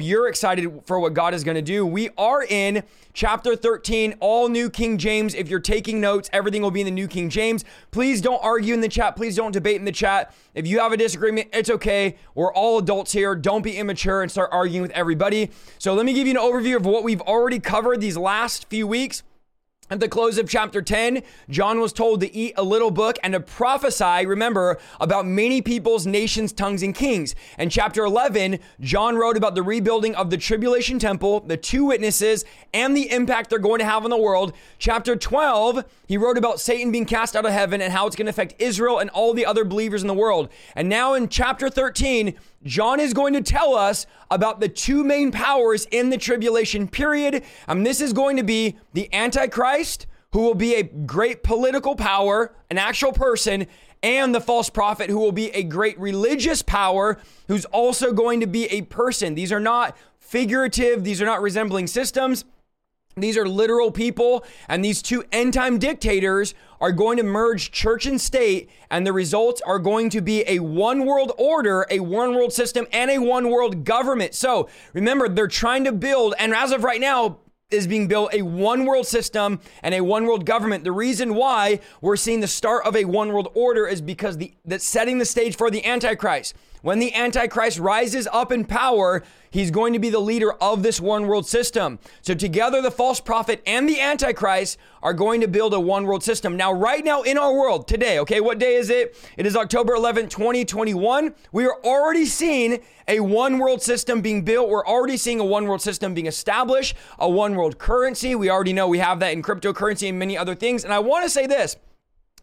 you're excited for what God is going to do. We are in chapter 13, all New King James. If you're taking notes, everything will be in the New King James. Please don't argue in the chat. Please don't debate in the chat. If you have a disagreement, it's okay. We're all adults here. Don't be immature and start arguing with everybody. So let me give you an overview of what we've already covered these last few weeks. At the close of chapter 10, John was told to eat a little book and to prophesy, remember, about many peoples, nations, tongues, and kings. And chapter 11, John wrote about the rebuilding of the tribulation temple, the two witnesses, and the impact they're going to have on the world. Chapter 12, he wrote about Satan being cast out of heaven and how it's going to affect Israel and all the other believers in the world. And now in chapter 13, John is going to tell us about the two main powers in the tribulation period. And this is going to be the Antichrist, who will be a great political power, an actual person, and the false prophet, who will be a great religious power, who's also going to be a person. These are not figurative, these are not resembling systems. These are literal people, and these two end time dictators are going to merge church and state, and the results are going to be a one world order, a one world system, and a one world government. So remember, they're trying to build, and as of right now, is being built a one world system and a one world government. The reason why we're seeing the start of a one world order is because the that's setting the stage for the Antichrist. When the Antichrist rises up in power, he's going to be the leader of this one world system. So, together, the false prophet and the Antichrist are going to build a one world system. Now, right now in our world, today, okay, what day is it? It is October 11, 2021. We are already seeing a one world system being built. We're already seeing a one world system being established, a one world currency. We already know we have that in cryptocurrency and many other things. And I want to say this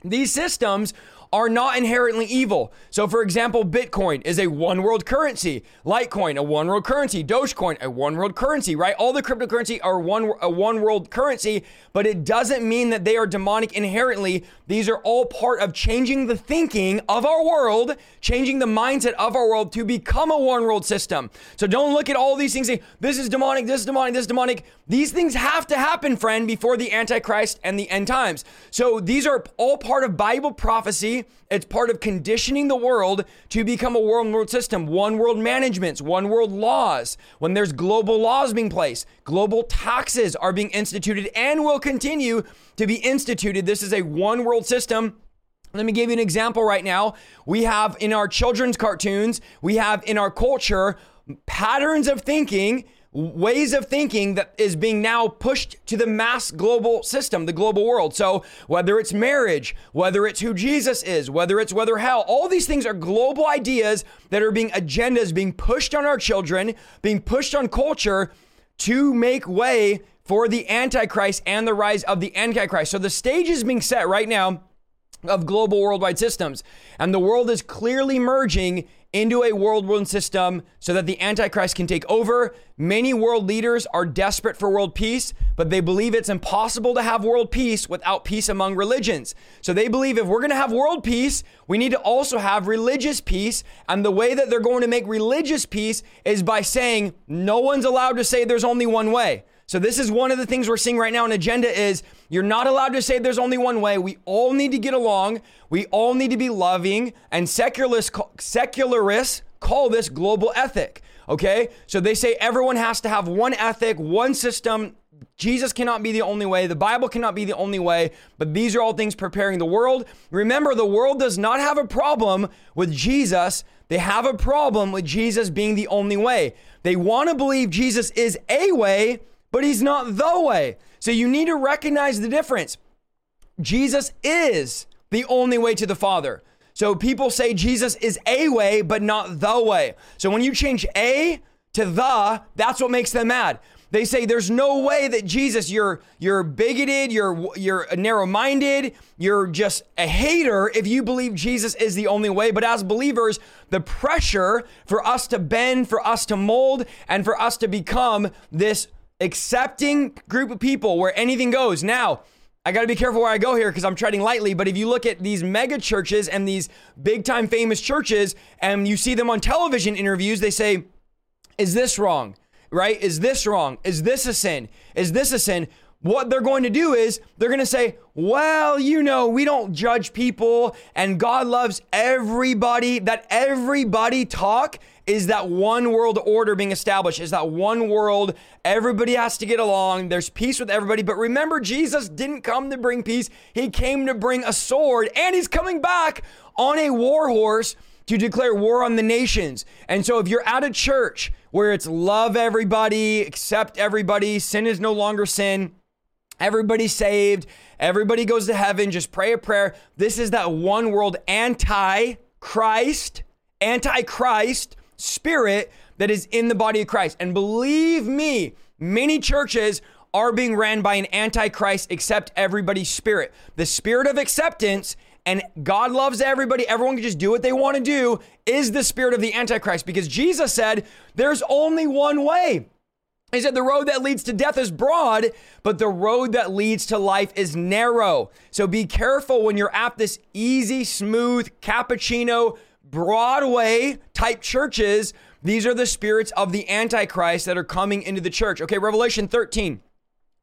these systems are not inherently evil. So, for example, Bitcoin is a one world currency, Litecoin, a one world currency, Dogecoin, a one world currency, right? All the cryptocurrency are one, a one world currency, but it doesn't mean that they are demonic inherently. These are all part of changing the thinking of our world, changing the mindset of our world to become a one world system. So, don't look at all these things this is demonic, this is demonic, this is demonic. These things have to happen, friend, before the Antichrist and the end times. So, these are all part of Bible prophecy it's part of conditioning the world to become a world world system, one world managements, one world laws. When there's global laws being placed, global taxes are being instituted and will continue to be instituted. This is a one world system. Let me give you an example right now. We have in our children's cartoons, we have in our culture patterns of thinking ways of thinking that is being now pushed to the mass global system, the global world. So, whether it's marriage, whether it's who Jesus is, whether it's whether hell, all these things are global ideas that are being agendas being pushed on our children, being pushed on culture to make way for the Antichrist and the rise of the Antichrist. So, the stage is being set right now of global worldwide systems. And the world is clearly merging into a world world system so that the Antichrist can take over. Many world leaders are desperate for world peace, but they believe it's impossible to have world peace without peace among religions. So they believe if we're going to have world peace, we need to also have religious peace. And the way that they're going to make religious peace is by saying no one's allowed to say there's only one way. So this is one of the things we're seeing right now in agenda is you're not allowed to say there's only one way. We all need to get along. We all need to be loving and secularists secularists call this global ethic. Okay? So they say everyone has to have one ethic, one system. Jesus cannot be the only way. The Bible cannot be the only way, but these are all things preparing the world. Remember, the world does not have a problem with Jesus. They have a problem with Jesus being the only way. They want to believe Jesus is a way, but he's not the way. So you need to recognize the difference. Jesus is the only way to the Father. So people say Jesus is a way, but not the way. So when you change a to the, that's what makes them mad. They say there's no way that Jesus, you're you're bigoted, you're you're narrow-minded, you're just a hater if you believe Jesus is the only way. But as believers, the pressure for us to bend, for us to mold, and for us to become this accepting group of people where anything goes. Now, I got to be careful where I go here because I'm treading lightly. But if you look at these mega churches and these big time famous churches and you see them on television interviews, they say, Is this wrong? Right? Is this wrong? Is this a sin? Is this a sin? what they're going to do is they're going to say, well, you know, we don't judge people and God loves everybody. That everybody talk is that one world order being established, is that one world. Everybody has to get along. There's peace with everybody. But remember, Jesus didn't come to bring peace, He came to bring a sword, and He's coming back on a war horse to declare war on the nations. And so if you're at a church where it's love everybody, accept everybody, sin is no longer sin Everybody's saved. Everybody goes to heaven. Just pray a prayer. This is that one world anti Christ, anti Christ spirit that is in the body of Christ. And believe me, many churches are being ran by an antichrist accept everybody's spirit. The spirit of acceptance and God loves everybody, everyone can just do what they want to do, is the spirit of the antichrist because Jesus said there's only one way. He said, The road that leads to death is broad, but the road that leads to life is narrow. So be careful when you're at this easy, smooth, cappuccino, Broadway type churches. These are the spirits of the Antichrist that are coming into the church. Okay, Revelation 13,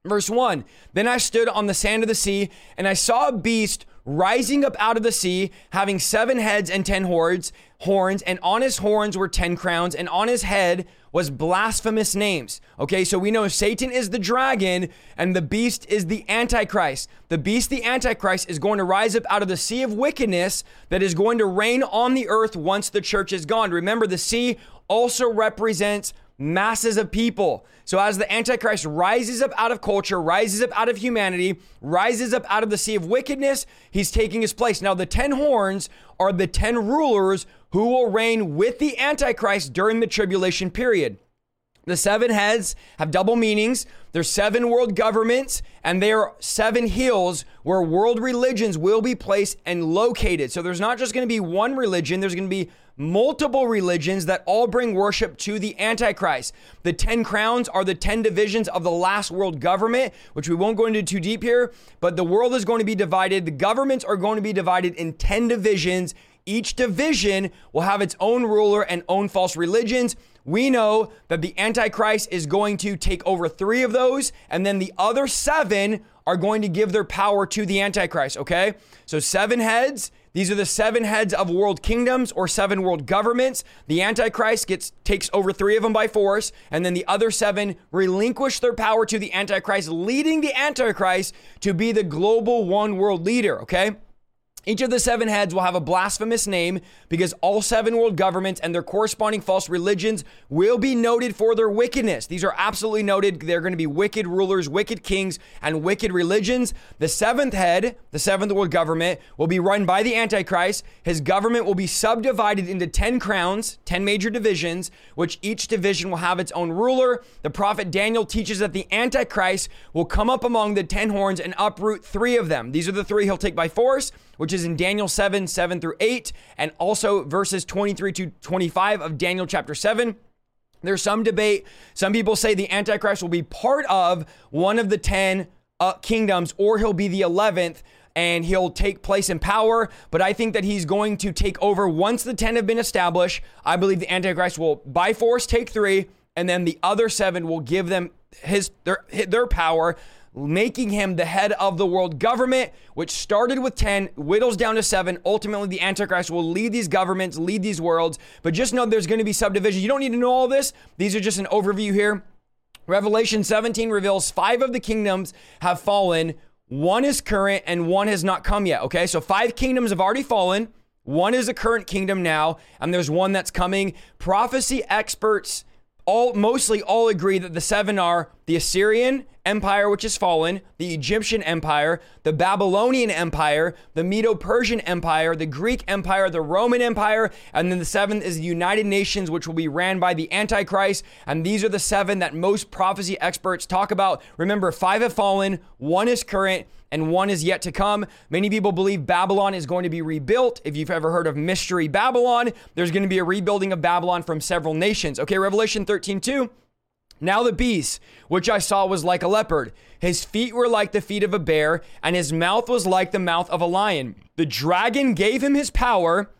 verse 1. Then I stood on the sand of the sea, and I saw a beast rising up out of the sea, having seven heads and ten horns, horns, and on his horns were ten crowns, and on his head was blasphemous names. Okay, so we know Satan is the dragon and the beast is the antichrist. The beast, the antichrist, is going to rise up out of the sea of wickedness that is going to reign on the earth once the church is gone. Remember, the sea also represents masses of people. So as the Antichrist rises up out of culture, rises up out of humanity, rises up out of the sea of wickedness, he's taking his place. Now, the 10 horns are the 10 rulers who will reign with the Antichrist during the tribulation period. The seven heads have double meanings. There's seven world governments, and there are seven hills where world religions will be placed and located. So there's not just going to be one religion, there's going to be multiple religions that all bring worship to the Antichrist. The 10 crowns are the 10 divisions of the last world government, which we won't go into too deep here, but the world is going to be divided. The governments are going to be divided in 10 divisions. Each division will have its own ruler and own false religions. We know that the Antichrist is going to take over three of those, and then the other seven are going to give their power to the Antichrist, okay? So, seven heads. These are the seven heads of world kingdoms or seven world governments. The Antichrist gets takes over three of them by force, and then the other seven relinquish their power to the Antichrist, leading the Antichrist to be the global one world leader, okay? Each of the seven heads will have a blasphemous name because all seven world governments and their corresponding false religions will be noted for their wickedness. These are absolutely noted. They're going to be wicked rulers, wicked kings, and wicked religions. The seventh head, the seventh world government, will be run by the Antichrist. His government will be subdivided into 10 crowns, 10 major divisions, which each division will have its own ruler. The prophet Daniel teaches that the Antichrist will come up among the 10 horns and uproot three of them. These are the three he'll take by force which is in Daniel 7, 7 through 8, and also verses 23 to 25 of Daniel chapter 7. There's some debate. Some people say the Antichrist will be part of one of the 10 uh, kingdoms, or he'll be the 11th and he'll take place in power. But I think that he's going to take over once the 10 have been established. I believe the Antichrist will, by force, take three, and then the other seven will give them his their, their power making him the head of the world government, which started with 10, whittles down to seven. Ultimately, the Antichrist will lead these governments, lead these worlds. But just know there's going to be subdivisions. You don't need to know all this. These are just an overview here. Revelation 17 reveals five of the kingdoms have fallen. One is current and one has not come yet. Okay, so five kingdoms have already fallen. One is a current kingdom now, and there's one that's coming. Prophecy experts all mostly all agree that the seven are the Assyrian Empire, which is fallen, the Egyptian Empire, the Babylonian Empire, the Medo Persian Empire, the Greek Empire, the Roman Empire, and then the seventh is the United Nations, which will be ran by the Antichrist. And these are the seven that most prophecy experts talk about. Remember, five have fallen, one is current, and one is yet to come. Many people believe Babylon is going to be rebuilt. If you've ever heard of Mystery Babylon, there's going to be a rebuilding of Babylon from several nations. Okay, Revelation 13 2. Now the beast, which I saw, was like a leopard. His feet were like the feet of a bear, and his mouth was like the mouth of a lion. The dragon gave him his power,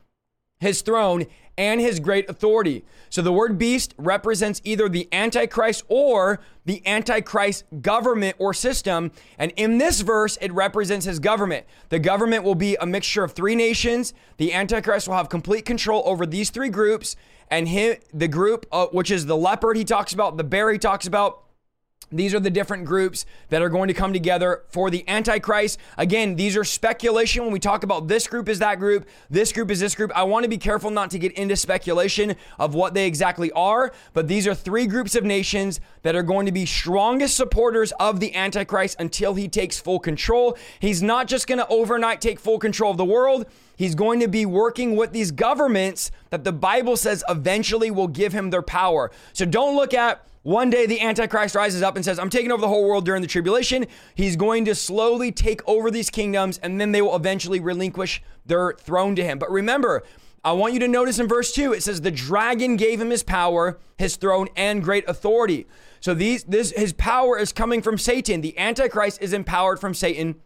his throne, and his great authority. So the word beast represents either the Antichrist or the Antichrist government or system. And in this verse, it represents his government. The government will be a mixture of three nations. The Antichrist will have complete control over these three groups. And him, the group, uh, which is the leopard he talks about, the bear he talks about, these are the different groups that are going to come together for the Antichrist. Again, these are speculation. When we talk about this group is that group, this group is this group, I want to be careful not to get into speculation of what they exactly are. But these are three groups of nations that are going to be strongest supporters of the Antichrist until he takes full control. He's not just going to overnight take full control of the world. He's going to be working with these governments that the Bible says eventually will give him their power. So don't look at one day the Antichrist rises up and says, I'm taking over the whole world during the tribulation. He's going to slowly take over these kingdoms and then they will eventually relinquish their throne to him. But remember, I want you to notice in verse 2, it says, The dragon gave him his power, his throne, and great authority. So these this his power is coming from Satan. The Antichrist is empowered from Satan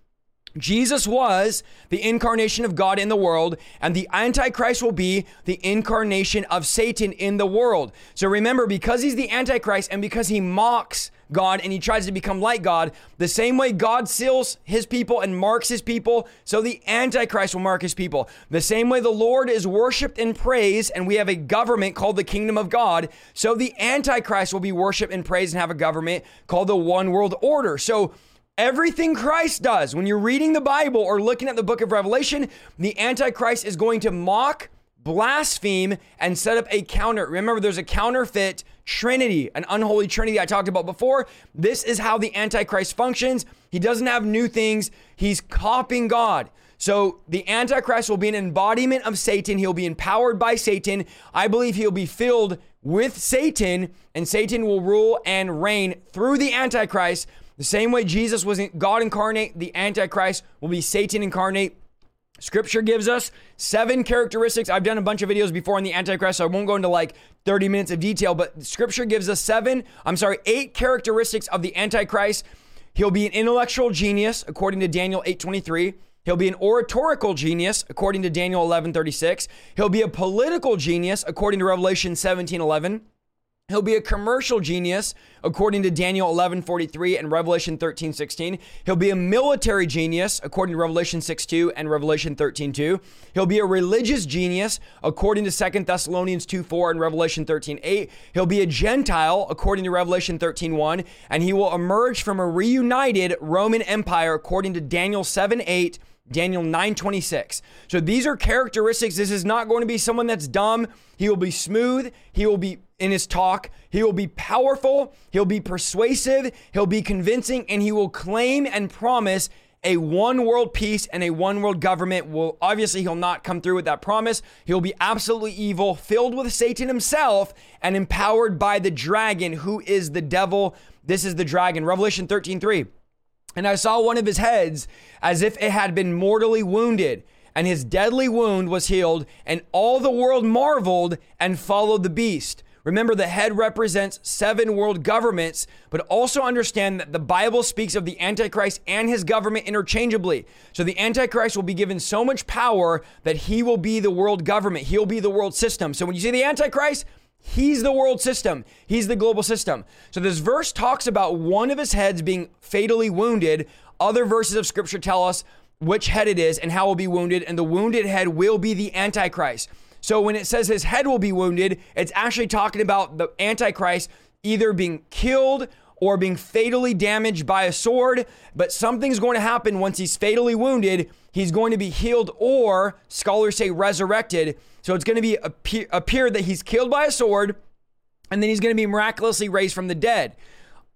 Jesus was the incarnation of God in the world, and the Antichrist will be the incarnation of Satan in the world. So remember, because he's the Antichrist and because he mocks God and he tries to become like God, the same way God seals his people and marks his people, so the Antichrist will mark his people. The same way the Lord is worshiped and praised, and we have a government called the kingdom of God, so the Antichrist will be worshiped and praised and have a government called the one world order. So Everything Christ does, when you're reading the Bible or looking at the book of Revelation, the Antichrist is going to mock, blaspheme, and set up a counter. Remember, there's a counterfeit trinity, an unholy trinity I talked about before. This is how the Antichrist functions. He doesn't have new things, he's copying God. So the Antichrist will be an embodiment of Satan. He'll be empowered by Satan. I believe he'll be filled with Satan, and Satan will rule and reign through the Antichrist the same way Jesus was God incarnate, the Antichrist will be Satan incarnate. Scripture gives us seven characteristics. I've done a bunch of videos before on the Antichrist, so I won't go into like 30 minutes of detail, but Scripture gives us seven, I'm sorry, eight characteristics of the Antichrist. He'll be an intellectual genius, according to Daniel 8:23. He'll be an oratorical genius, according to Daniel 11:36. He'll be a political genius, according to Revelation 17:11. He'll be a commercial genius, according to Daniel 11:43 and Revelation 13:16. He'll be a military genius, according to Revelation 6:2 and Revelation 13:2. He'll be a religious genius, according to 2 Thessalonians 2:4 and Revelation 13:8. He'll be a Gentile, according to Revelation 13:1, and he will emerge from a reunited Roman Empire, according to Daniel 7:8 Daniel 9:26. So these are characteristics. This is not going to be someone that's dumb. He will be smooth. He will be in his talk. He will be powerful. He'll be persuasive. He'll be convincing and he will claim and promise a one world peace and a one world government. Will obviously he'll not come through with that promise. He'll be absolutely evil, filled with Satan himself and empowered by the dragon who is the devil. This is the dragon. Revelation 13:3. And I saw one of his heads as if it had been mortally wounded, and his deadly wound was healed, and all the world marveled and followed the beast. Remember, the head represents seven world governments, but also understand that the Bible speaks of the Antichrist and his government interchangeably. So the Antichrist will be given so much power that he will be the world government, he'll be the world system. So when you see the Antichrist, He's the world system. He's the global system. So this verse talks about one of his heads being fatally wounded. Other verses of scripture tell us which head it is and how it will be wounded, and the wounded head will be the Antichrist. So when it says his head will be wounded, it's actually talking about the Antichrist either being killed or being fatally damaged by a sword, but something's going to happen once he's fatally wounded. He's going to be healed, or scholars say resurrected. So it's going to be appear, appear that he's killed by a sword, and then he's going to be miraculously raised from the dead.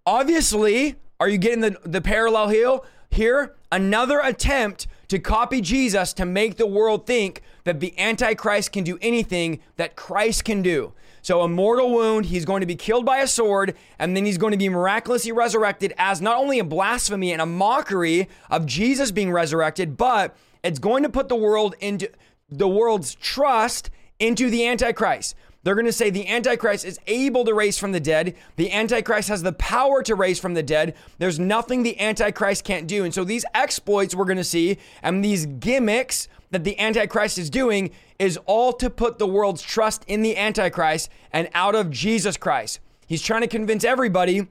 Obviously, are you getting the, the parallel here? Here, another attempt to copy Jesus to make the world think that the Antichrist can do anything that Christ can do. So, a mortal wound, he's going to be killed by a sword, and then he's going to be miraculously resurrected as not only a blasphemy and a mockery of Jesus being resurrected, but it's going to put the world into the world's trust into the Antichrist. They're going to say the Antichrist is able to raise from the dead. The Antichrist has the power to raise from the dead. There's nothing the Antichrist can't do. And so these exploits we're going to see and these gimmicks that the Antichrist is doing is all to put the world's trust in the Antichrist and out of Jesus Christ. He's trying to convince everybody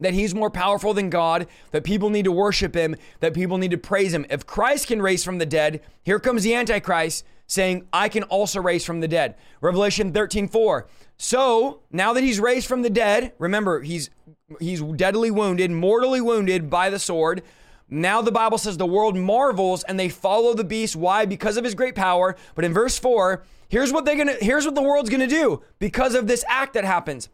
that he's more powerful than God, that people need to worship him, that people need to praise him. If Christ can raise from the dead, here comes the Antichrist saying, I can also raise from the dead. Revelation 13 4. So now that he's raised from the dead, remember, he's he's deadly wounded, mortally wounded by the sword. Now the Bible says the world marvels and they follow the beast. Why? Because of his great power. But in verse 4, here's what they're gonna here's what the world's gonna do because of this act that happens.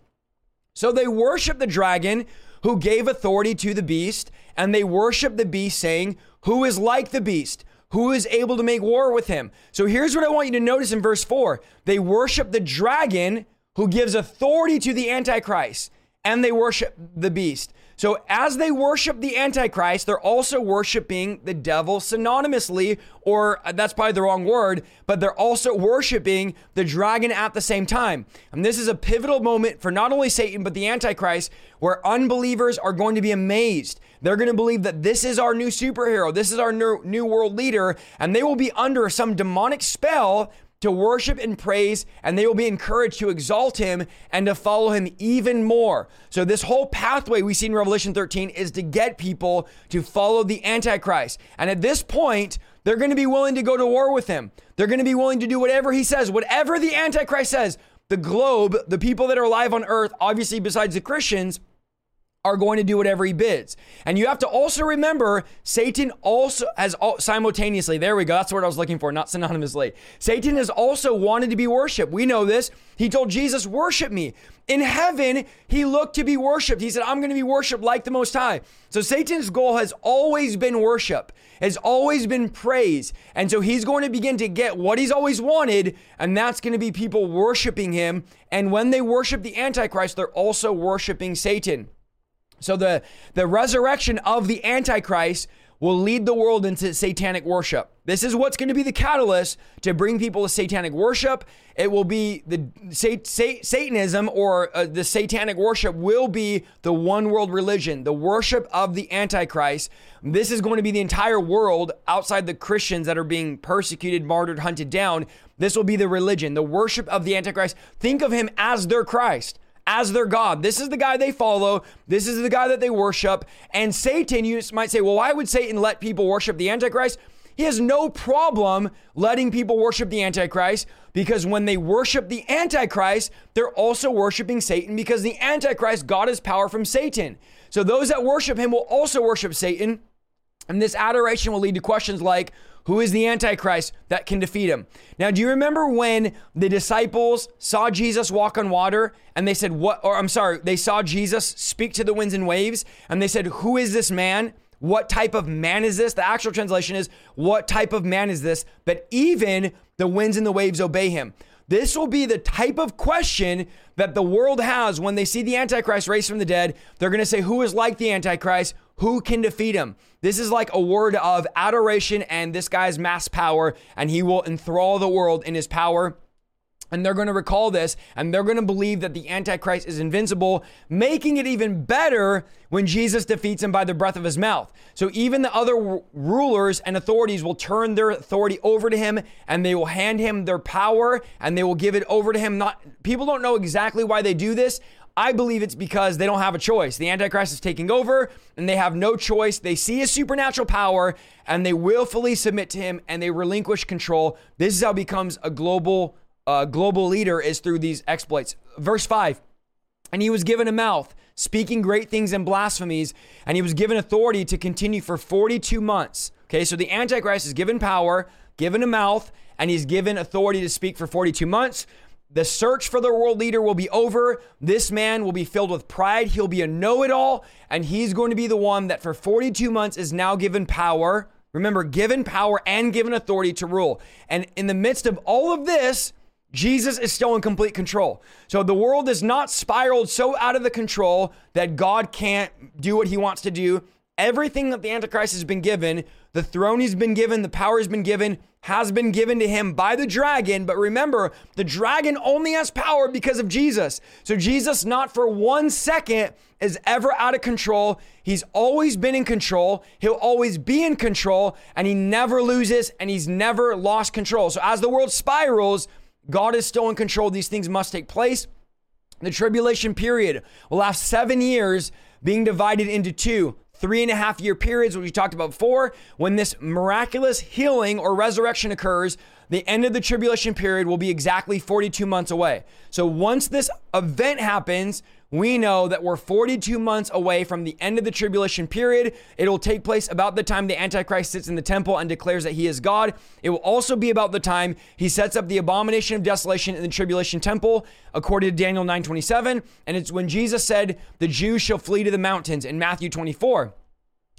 So they worship the dragon who gave authority to the beast, and they worship the beast, saying, Who is like the beast? Who is able to make war with him? So here's what I want you to notice in verse 4 they worship the dragon who gives authority to the Antichrist, and they worship the beast. So, as they worship the Antichrist, they're also worshiping the devil synonymously, or uh, that's probably the wrong word, but they're also worshiping the dragon at the same time. And this is a pivotal moment for not only Satan, but the Antichrist, where unbelievers are going to be amazed. They're going to believe that this is our new superhero, this is our new, new world leader, and they will be under some demonic spell to worship and praise, and they will be encouraged to exalt him and to follow him even more. So, this whole pathway we see in Revelation 13 is to get people to follow the Antichrist. And at this point, they're going to be willing to go to war with him. They're going to be willing to do whatever he says, whatever the Antichrist says. The globe, the people that are alive on earth, obviously, besides the Christians, are going to do whatever he bids. And you have to also remember Satan also has simultaneously, there we go, that's what I was looking for, not synonymously. Satan has also wanted to be worshiped. We know this. He told Jesus, Worship me. In heaven, he looked to be worshiped. He said, I'm going to be worshiped like the Most High. So Satan's goal has always been worship, has always been praise. And so he's going to begin to get what he's always wanted, and that's going to be people worshiping him. And when they worship the Antichrist, they're also worshiping Satan. So the, the resurrection of the Antichrist will lead the world into satanic worship. This is what's going to be the catalyst to bring people to satanic worship. It will be the Satanism or uh, the satanic worship will be the one world religion, the worship of the Antichrist. This is going to be the entire world outside the Christians that are being persecuted, martyred, hunted down. This will be the religion, the worship of the Antichrist. Think of him as their Christ as their God. This is the guy they follow. This is the guy that they worship. And Satan, you might say, well, why would Satan let people worship the Antichrist? He has no problem letting people worship the Antichrist because when they worship the Antichrist, they're also worshiping Satan because the Antichrist got his power from Satan. So those that worship him will also worship Satan. And this adoration will lead to questions like, who is the Antichrist that can defeat him? Now, do you remember when the disciples saw Jesus walk on water and they said, What? Or I'm sorry, they saw Jesus speak to the winds and waves and they said, Who is this man? What type of man is this? The actual translation is, What type of man is this? But even the winds and the waves obey him. This will be the type of question that the world has when they see the Antichrist raised from the dead. They're going to say, Who is like the Antichrist? Who can defeat him? This is like a word of adoration and this guy's mass power, and he will enthrall the world in his power. And they're going to recall this and they're going to believe that the Antichrist is invincible, making it even better when Jesus defeats him by the breath of his mouth. So even the other w- rulers and authorities will turn their authority over to him and they will hand him their power and they will give it over to him. Not people don't know exactly why they do this. I believe it's because they don't have a choice. The Antichrist is taking over and they have no choice. They see his supernatural power and they willfully submit to him and they relinquish control. This is how becomes a global uh, global leader is through these exploits. Verse 5 And he was given a mouth, speaking great things and blasphemies, and he was given authority to continue for 42 months. Okay, so the Antichrist is given power, given a mouth, and he's given authority to speak for 42 months. The search for the world leader will be over. This man will be filled with pride. He'll be a know it all, and he's going to be the one that for 42 months is now given power. Remember, given power and given authority to rule. And in the midst of all of this, Jesus is still in complete control. So the world is not spiraled so out of the control that God can't do what he wants to do. Everything that the Antichrist has been given, The throne he's been given, the power he's been given, has been given to him by the dragon. But remember, the dragon only has power because of Jesus. So Jesus, not for one second, is ever out of control. He's always been in control. He'll always be in control, and he never loses and he's never lost control. So as the world spirals, God is still in control. These things must take place. The tribulation period will last seven years, being divided into two three and a half year periods, which we talked about before. When this miraculous healing or resurrection occurs, the end of the tribulation period will be exactly 42 months away. So once this event happens, we know that we're 42 months away from the end of the tribulation period. It will take place about the time the Antichrist sits in the temple and declares that he is God. It will also be about the time he sets up the abomination of desolation in the tribulation temple, according to Daniel 9:27. And it's when Jesus said, The Jews shall flee to the mountains in Matthew 24.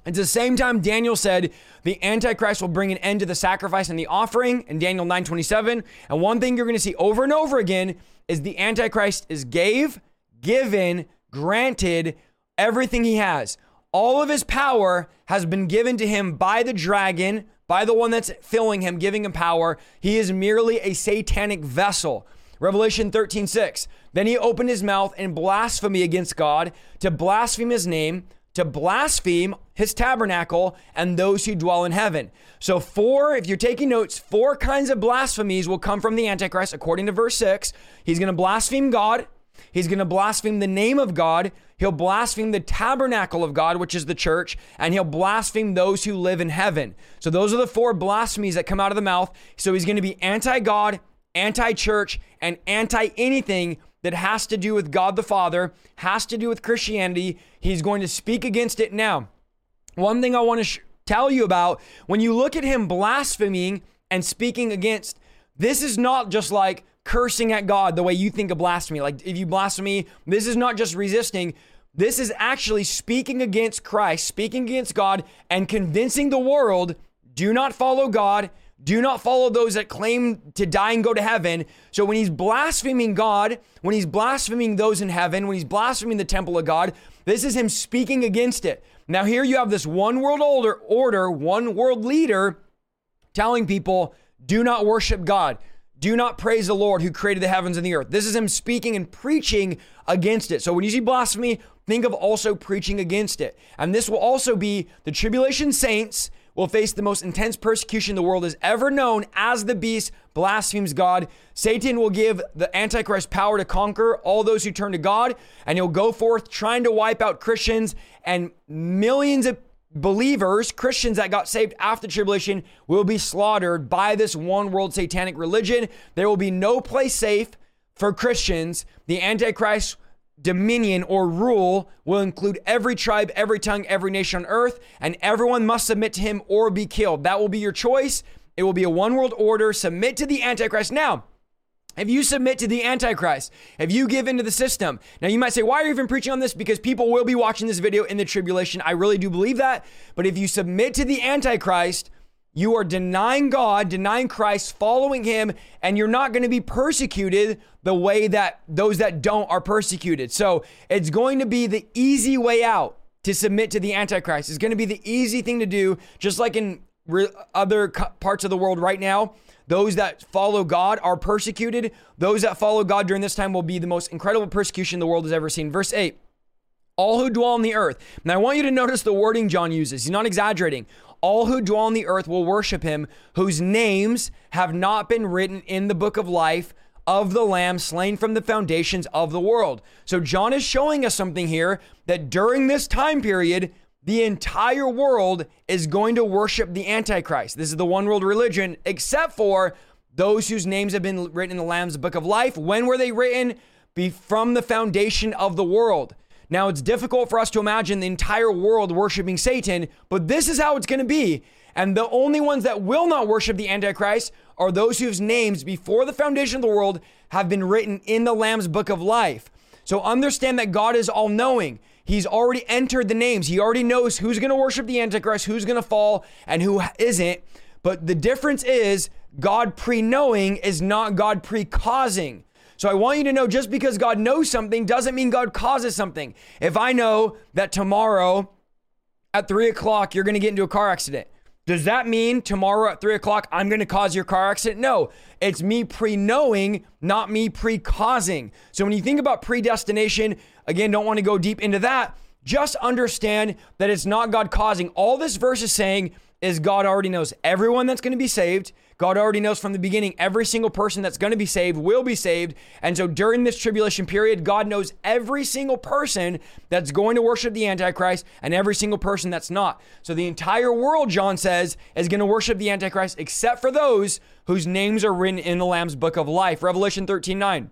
At the same time, Daniel said the Antichrist will bring an end to the sacrifice and the offering in Daniel 9:27. And one thing you're going to see over and over again is the Antichrist is gave given, granted everything he has. All of his power has been given to him by the dragon, by the one that's filling him, giving him power. He is merely a satanic vessel. Revelation 13, 6. Then he opened his mouth in blasphemy against God, to blaspheme his name, to blaspheme his tabernacle and those who dwell in heaven. So, four, if you're taking notes, four kinds of blasphemies will come from the Antichrist, according to verse 6. He's going to blaspheme God, He's going to blaspheme the name of God. He'll blaspheme the tabernacle of God, which is the church, and he'll blaspheme those who live in heaven. So, those are the four blasphemies that come out of the mouth. So, he's going to be anti God, anti church, and anti anything that has to do with God the Father, has to do with Christianity. He's going to speak against it now. One thing I want to sh- tell you about when you look at him blaspheming and speaking against, this is not just like, cursing at God the way you think of blasphemy. Like if you blaspheme, this is not just resisting. This is actually speaking against Christ, speaking against God, and convincing the world do not follow God, do not follow those that claim to die and go to heaven. So when he's blaspheming God, when he's blaspheming those in heaven, when he's blaspheming the temple of God, this is him speaking against it. Now, here you have this one world order, order one world leader telling people, do not worship God. Do not praise the Lord who created the heavens and the earth. This is him speaking and preaching against it. So when you see blasphemy, think of also preaching against it. And this will also be the tribulation saints will face the most intense persecution the world has ever known as the beast blasphemes God. Satan will give the Antichrist power to conquer all those who turn to God, and he'll go forth trying to wipe out Christians and millions of believers, Christians that got saved after tribulation, will be slaughtered by this one world satanic religion. There will be no place safe for Christians. The Antichrist dominion or rule will include every tribe, every tongue, every nation on earth, and everyone must submit to him or be killed. That will be your choice. It will be a one world order. Submit to the Antichrist. Now, if you submit to the Antichrist, if you give into the system, now you might say, why are you even preaching on this? Because people will be watching this video in the tribulation. I really do believe that. But if you submit to the Antichrist, you are denying God, denying Christ, following Him, and you're not going to be persecuted the way that those that don't are persecuted. So it's going to be the easy way out to submit to the Antichrist. It's going to be the easy thing to do, just like in other parts of the world right now. Those that follow God are persecuted. Those that follow God during this time will be the most incredible persecution the world has ever seen. Verse 8 All who dwell on the earth. Now, I want you to notice the wording John uses. He's not exaggerating. All who dwell on the earth will worship him, whose names have not been written in the book of life of the Lamb slain from the foundations of the world. So, John is showing us something here that during this time period, the entire world is going to worship the Antichrist. This is the one world religion, except for those whose names have been written in the Lamb's book of life. When were they written? Be from the foundation of the world. Now, it's difficult for us to imagine the entire world worshiping Satan, but this is how it's going to be. And the only ones that will not worship the Antichrist are those whose names before the foundation of the world have been written in the Lamb's book of life. So understand that God is all knowing. He's already entered the names. He already knows who's going to worship the Antichrist, who's going to fall, and who isn't. But the difference is God pre knowing is not God pre causing. So I want you to know just because God knows something doesn't mean God causes something. If I know that tomorrow at three o'clock you're going to get into a car accident, Does that mean tomorrow at three o'clock I'm going to cause your car accident? No, it's me pre knowing, not me pre causing. So when you think about predestination, again, don't want to go deep into that. Just understand that it's not God causing. All this verse is saying is God already knows everyone that's going to be saved. God already knows from the beginning every single person that's going to be saved will be saved. And so during this tribulation period, God knows every single person that's going to worship the Antichrist and every single person that's not. So the entire world, John says, is going to worship the Antichrist except for those whose names are written in the Lamb's book of life. Revelation 13 9.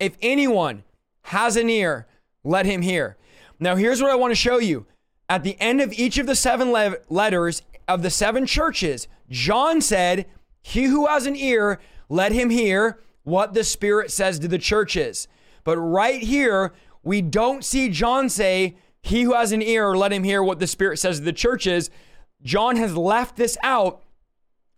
If anyone has an ear, let him hear. Now, here's what I want to show you. At the end of each of the seven le- letters of the seven churches, John said, He who has an ear, let him hear what the Spirit says to the churches. But right here, we don't see John say, He who has an ear, let him hear what the Spirit says to the churches. John has left this out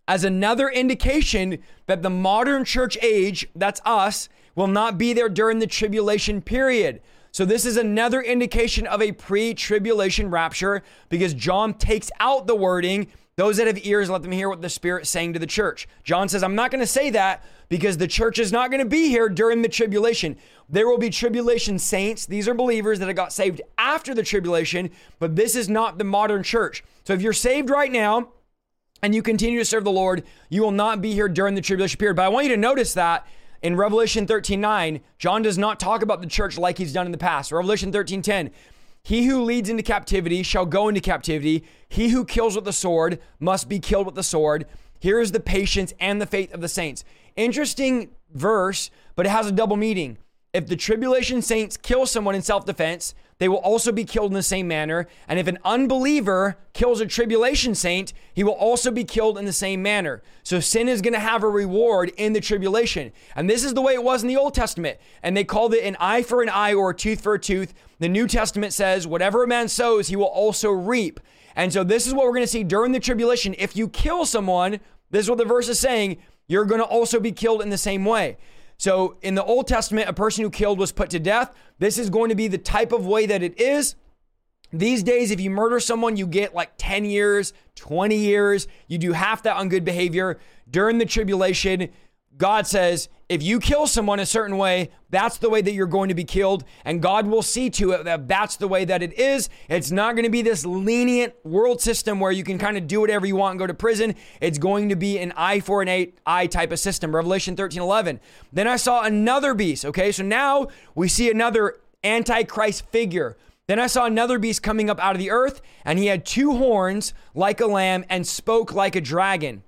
as another indication that the modern church age, that's us, will not be there during the tribulation period. So, this is another indication of a pre tribulation rapture because John takes out the wording, those that have ears, let them hear what the Spirit's saying to the church. John says, I'm not going to say that because the church is not going to be here during the tribulation. There will be tribulation saints. These are believers that have got saved after the tribulation, but this is not the modern church. So, if you're saved right now, and you continue to serve the Lord, you will not be here during the tribulation period. But I want you to notice that in Revelation 13 9, John does not talk about the church like he's done in the past. Revelation 13 10, he who leads into captivity shall go into captivity. He who kills with the sword must be killed with the sword. Here is the patience and the faith of the saints. Interesting verse, but it has a double meaning. If the tribulation saints kill someone in self defense, they will also be killed in the same manner. And if an unbeliever kills a tribulation saint, he will also be killed in the same manner. So sin is going to have a reward in the tribulation. And this is the way it was in the Old Testament. And they called it an eye for an eye or a tooth for a tooth. The New Testament says, whatever a man sows, he will also reap. And so this is what we're going to see during the tribulation. If you kill someone, this is what the verse is saying, you're going to also be killed in the same way. So in the Old Testament, a person who killed was put to death. This is going to be the type of way that it is. These days, if you murder someone, you get like 10 years, 20 years. You do half that on good behavior. During the tribulation, God says, if you kill someone a certain way, that's the way that you're going to be killed. And God will see to it that that's the way that it is. It's not going to be this lenient world system where you can kind of do whatever you want and go to prison. It's going to be an eye for an eye type of system. Revelation 13 11. Then I saw another beast. Okay, so now we see another antichrist figure. Then I saw another beast coming up out of the earth, and he had two horns like a lamb and spoke like a dragon.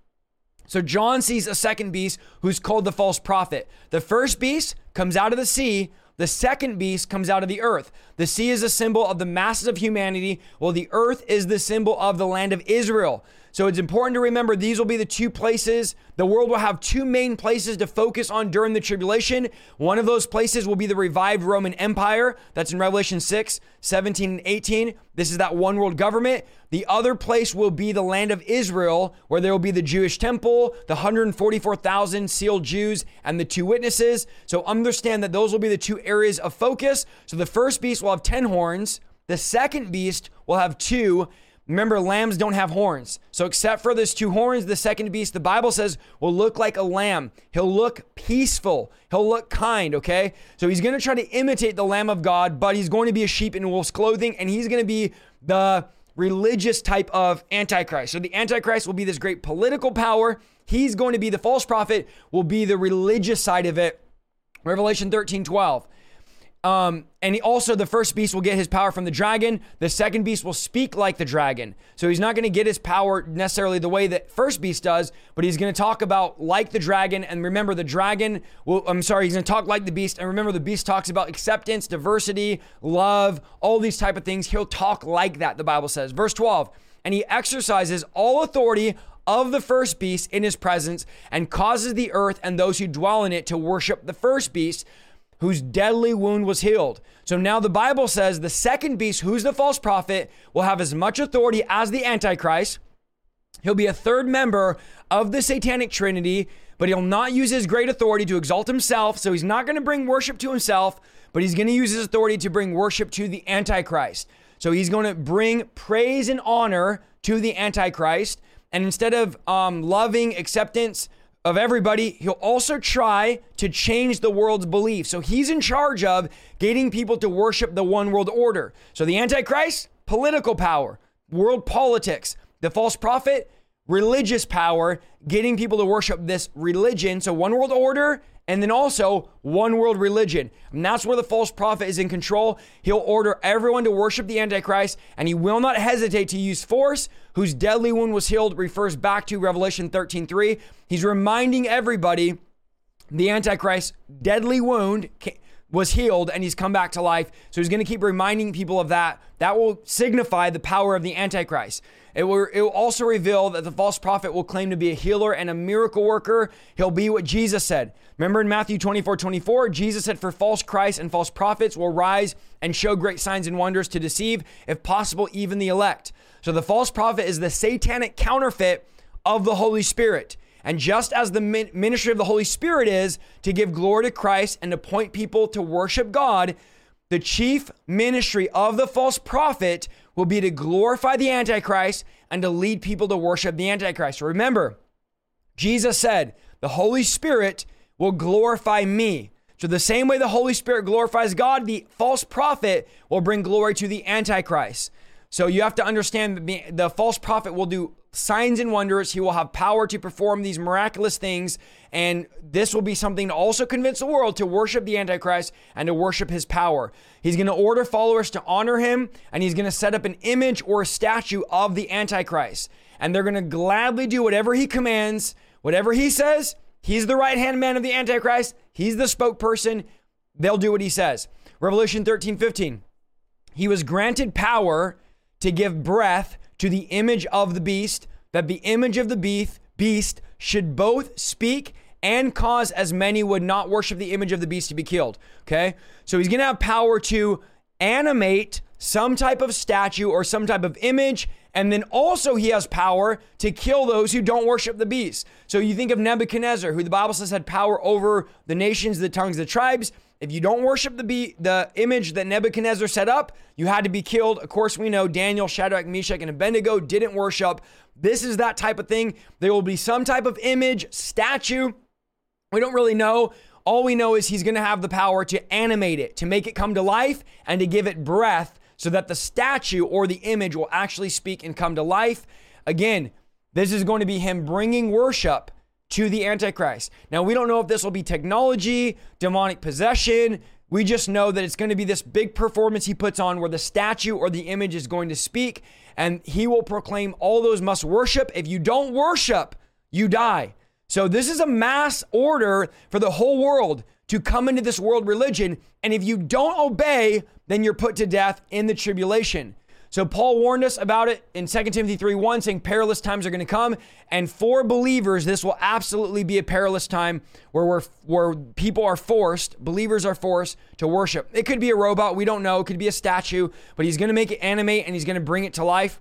So John sees a second beast who's called the false prophet. The first beast comes out of the sea. The second beast comes out of the earth. The sea is a symbol of the masses of humanity, while the earth is the symbol of the land of Israel. So it's important to remember these will be the two places. The world will have two main places to focus on during the tribulation. One of those places will be the revived Roman Empire. That's in Revelation 6, 17, and 18. This is that one world government. The other place will be the land of Israel, where there will be the Jewish temple, the 144,000 sealed Jews, and the two witnesses. So understand that those will be the two areas of focus. So the first beast will have 10 horns, the second beast will have two. Remember, lambs don't have horns. So, except for those two horns, the second beast, the Bible says, will look like a lamb. He'll look peaceful. He'll look kind, okay? So, he's going to try to imitate the Lamb of God, but he's going to be a sheep in wolf's clothing, and he's going to be the religious type of Antichrist. So, the Antichrist will be this great political power. He's going to be the false prophet, will be the religious side of it. Revelation 13 12. Um, and he also, the first beast will get his power from the dragon. The second beast will speak like the dragon. So he's not going to get his power necessarily the way that first beast does, but he's going to talk about like the dragon. And remember, the dragon will, I'm sorry, he's going to talk like the beast. And remember, the beast talks about acceptance, diversity, love, all these type of things. He'll talk like that, the Bible says. Verse 12, and he exercises all authority of the first beast in his presence and causes the earth and those who dwell in it to worship the first beast whose deadly wound was healed. So now the Bible says the second beast, who's the false prophet, will have as much authority as the Antichrist. He'll be a third member of the satanic trinity, but he'll not use his great authority to exalt himself. So he's not going to bring worship to himself, but he's going to use his authority to bring worship to the Antichrist. So he's going to bring praise and honor to the Antichrist. And instead of um, loving acceptance of everybody, he'll also try to change the world's belief. So he's in charge of getting people to worship the one world order. So the Antichrist, political power, world politics. The false prophet, religious power, getting people to worship this religion. So one world order and then also one world religion. And that's where the false prophet is in control. He'll order everyone to worship the Antichrist, and he will not hesitate to use force, whose deadly wound was healed, refers back to Revelation 13:3. He's reminding everybody the Antichrist deadly wound was healed and he's come back to life. So he's going to keep reminding people of that. That will signify the power of the Antichrist. It will, it will also reveal that the false prophet will claim to be a healer and a miracle worker. He'll be what Jesus said. Remember in Matthew 24 24, Jesus said, For false Christs and false prophets will rise and show great signs and wonders to deceive, if possible, even the elect. So the false prophet is the satanic counterfeit of the Holy Spirit. And just as the ministry of the Holy Spirit is to give glory to Christ and to point people to worship God, the chief ministry of the false prophet will be to glorify the Antichrist and to lead people to worship the Antichrist. Remember, Jesus said, The Holy Spirit will glorify me. So, the same way the Holy Spirit glorifies God, the false prophet will bring glory to the Antichrist. So, you have to understand the false prophet will do signs and wonders. He will have power to perform these miraculous things. And this will be something to also convince the world to worship the Antichrist and to worship his power. He's going to order followers to honor him, and he's going to set up an image or a statue of the Antichrist. And they're going to gladly do whatever he commands, whatever he says. He's the right hand man of the Antichrist, he's the spokesperson. They'll do what he says. Revelation 13 15. He was granted power to give breath to the image of the beast, that the image of the beast, beast should both speak and cause as many would not worship the image of the beast to be killed. Okay? So he's going to have power to animate some type of statue or some type of image. And then also, he has power to kill those who don't worship the beast. So you think of Nebuchadnezzar, who the Bible says had power over the nations, the tongues, the tribes. If you don't worship the be- the image that Nebuchadnezzar set up, you had to be killed. Of course, we know Daniel, Shadrach, Meshach, and Abednego didn't worship. This is that type of thing. There will be some type of image, statue. We don't really know. All we know is he's going to have the power to animate it, to make it come to life, and to give it breath so that the statue or the image will actually speak and come to life. Again, this is going to be him bringing worship to the Antichrist. Now, we don't know if this will be technology, demonic possession. We just know that it's going to be this big performance he puts on where the statue or the image is going to speak and he will proclaim all those must worship. If you don't worship, you die. So, this is a mass order for the whole world to come into this world religion. And if you don't obey, then you're put to death in the tribulation. So Paul warned us about it in 2 Timothy 3:1, saying perilous times are going to come. And for believers, this will absolutely be a perilous time where we're, where people are forced, believers are forced to worship. It could be a robot, we don't know. It could be a statue, but he's going to make it animate and he's going to bring it to life.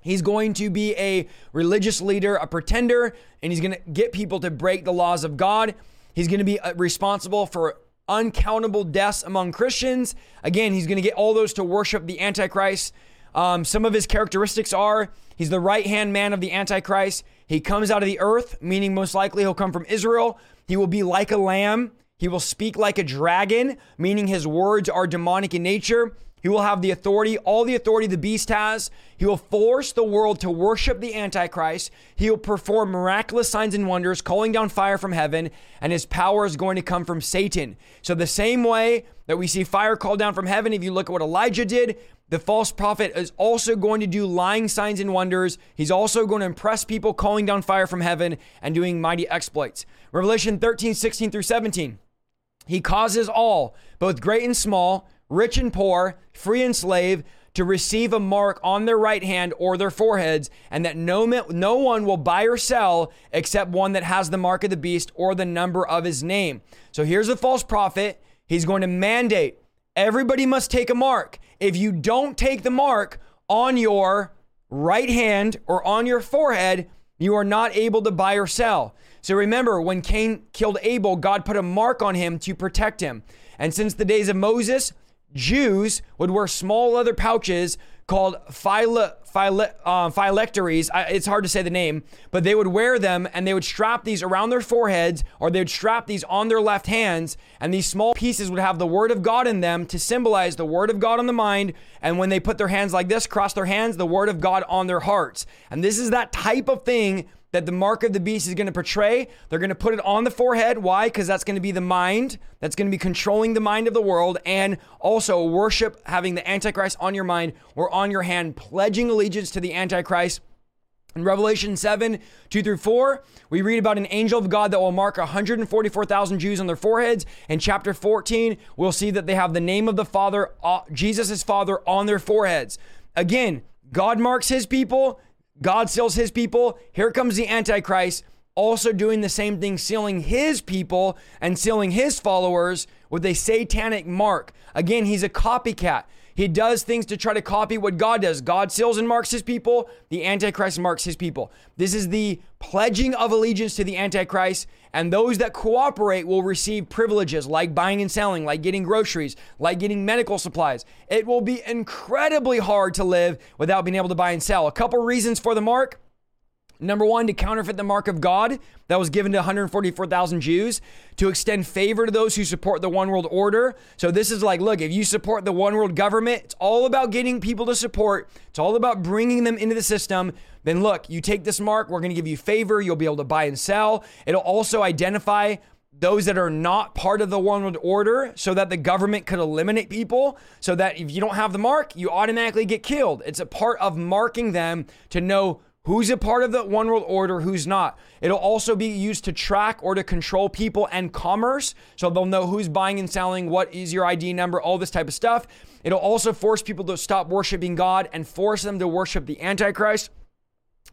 He's going to be a religious leader, a pretender, and he's going to get people to break the laws of God. He's going to be uh, responsible for uncountable deaths among Christians. Again, he's going to get all those to worship the Antichrist. Um, some of his characteristics are he's the right hand man of the Antichrist. He comes out of the earth, meaning most likely he'll come from Israel. He will be like a lamb. He will speak like a dragon, meaning his words are demonic in nature. He will have the authority, all the authority the beast has. He will force the world to worship the Antichrist. He will perform miraculous signs and wonders, calling down fire from heaven, and his power is going to come from Satan. So, the same way that we see fire called down from heaven, if you look at what Elijah did, the false prophet is also going to do lying signs and wonders. He's also going to impress people, calling down fire from heaven and doing mighty exploits. Revelation 13, 16 through 17. He causes all, both great and small, rich and poor, free and slave, to receive a mark on their right hand or their foreheads, and that no, no one will buy or sell except one that has the mark of the beast or the number of his name. So here's a false prophet. He's going to mandate everybody must take a mark. If you don't take the mark on your right hand or on your forehead, you are not able to buy or sell. So remember, when Cain killed Abel, God put a mark on him to protect him. And since the days of Moses, Jews would wear small leather pouches called phyle, uh, phylacteries. I, it's hard to say the name, but they would wear them and they would strap these around their foreheads or they would strap these on their left hands. And these small pieces would have the word of God in them to symbolize the word of God on the mind. And when they put their hands like this, cross their hands, the word of God on their hearts. And this is that type of thing that the mark of the beast is going to portray. They're going to put it on the forehead. Why? Because that's going to be the mind. That's going to be controlling the mind of the world. And also worship having the Antichrist on your mind or on your hand, pledging allegiance to the Antichrist. In Revelation 7, 2 through 4, we read about an angel of God that will mark 144,000 Jews on their foreheads. In chapter 14, we'll see that they have the name of the Father, uh, Jesus' Father, on their foreheads. Again, God marks his people, God seals his people. Here comes the Antichrist, also doing the same thing, sealing his people and sealing his followers with a satanic mark. Again, he's a copycat. He does things to try to copy what God does. God seals and marks his people. The Antichrist marks his people. This is the pledging of allegiance to the Antichrist. And those that cooperate will receive privileges like buying and selling, like getting groceries, like getting medical supplies. It will be incredibly hard to live without being able to buy and sell. A couple reasons for the mark. Number one, to counterfeit the mark of God that was given to 144,000 Jews, to extend favor to those who support the one world order. So, this is like, look, if you support the one world government, it's all about getting people to support, it's all about bringing them into the system. Then, look, you take this mark, we're going to give you favor, you'll be able to buy and sell. It'll also identify those that are not part of the one world order so that the government could eliminate people so that if you don't have the mark you automatically get killed it's a part of marking them to know who's a part of the one world order, who's not. It'll also be used to track or to control people and commerce. So they'll know who's buying and selling, what is your ID number, all this type of stuff. It'll also force people to stop worshiping God and force them to worship the Antichrist.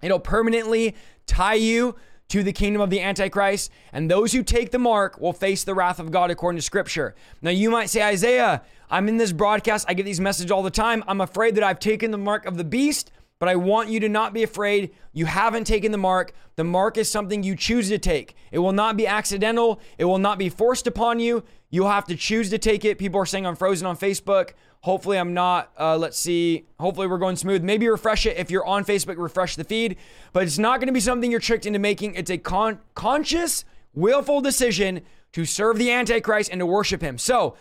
It'll permanently tie you to the kingdom of the Antichrist, and those who take the mark will face the wrath of God according to Scripture. Now, you might say, Isaiah, I'm in this broadcast, I get these messages all the time. I'm afraid that I've taken the mark of the beast but I want you to not be afraid. You haven't taken the mark. The mark is something you choose to take. It will not be accidental, it will not be forced upon you. You'll have to choose to take it. People are saying I'm frozen on Facebook. Hopefully, I'm not. Uh, let's see. Hopefully, we're going smooth. Maybe refresh it. If you're on Facebook, refresh the feed. But it's not going to be something you're tricked into making. It's a con- conscious, willful decision to serve the Antichrist and to worship him. So,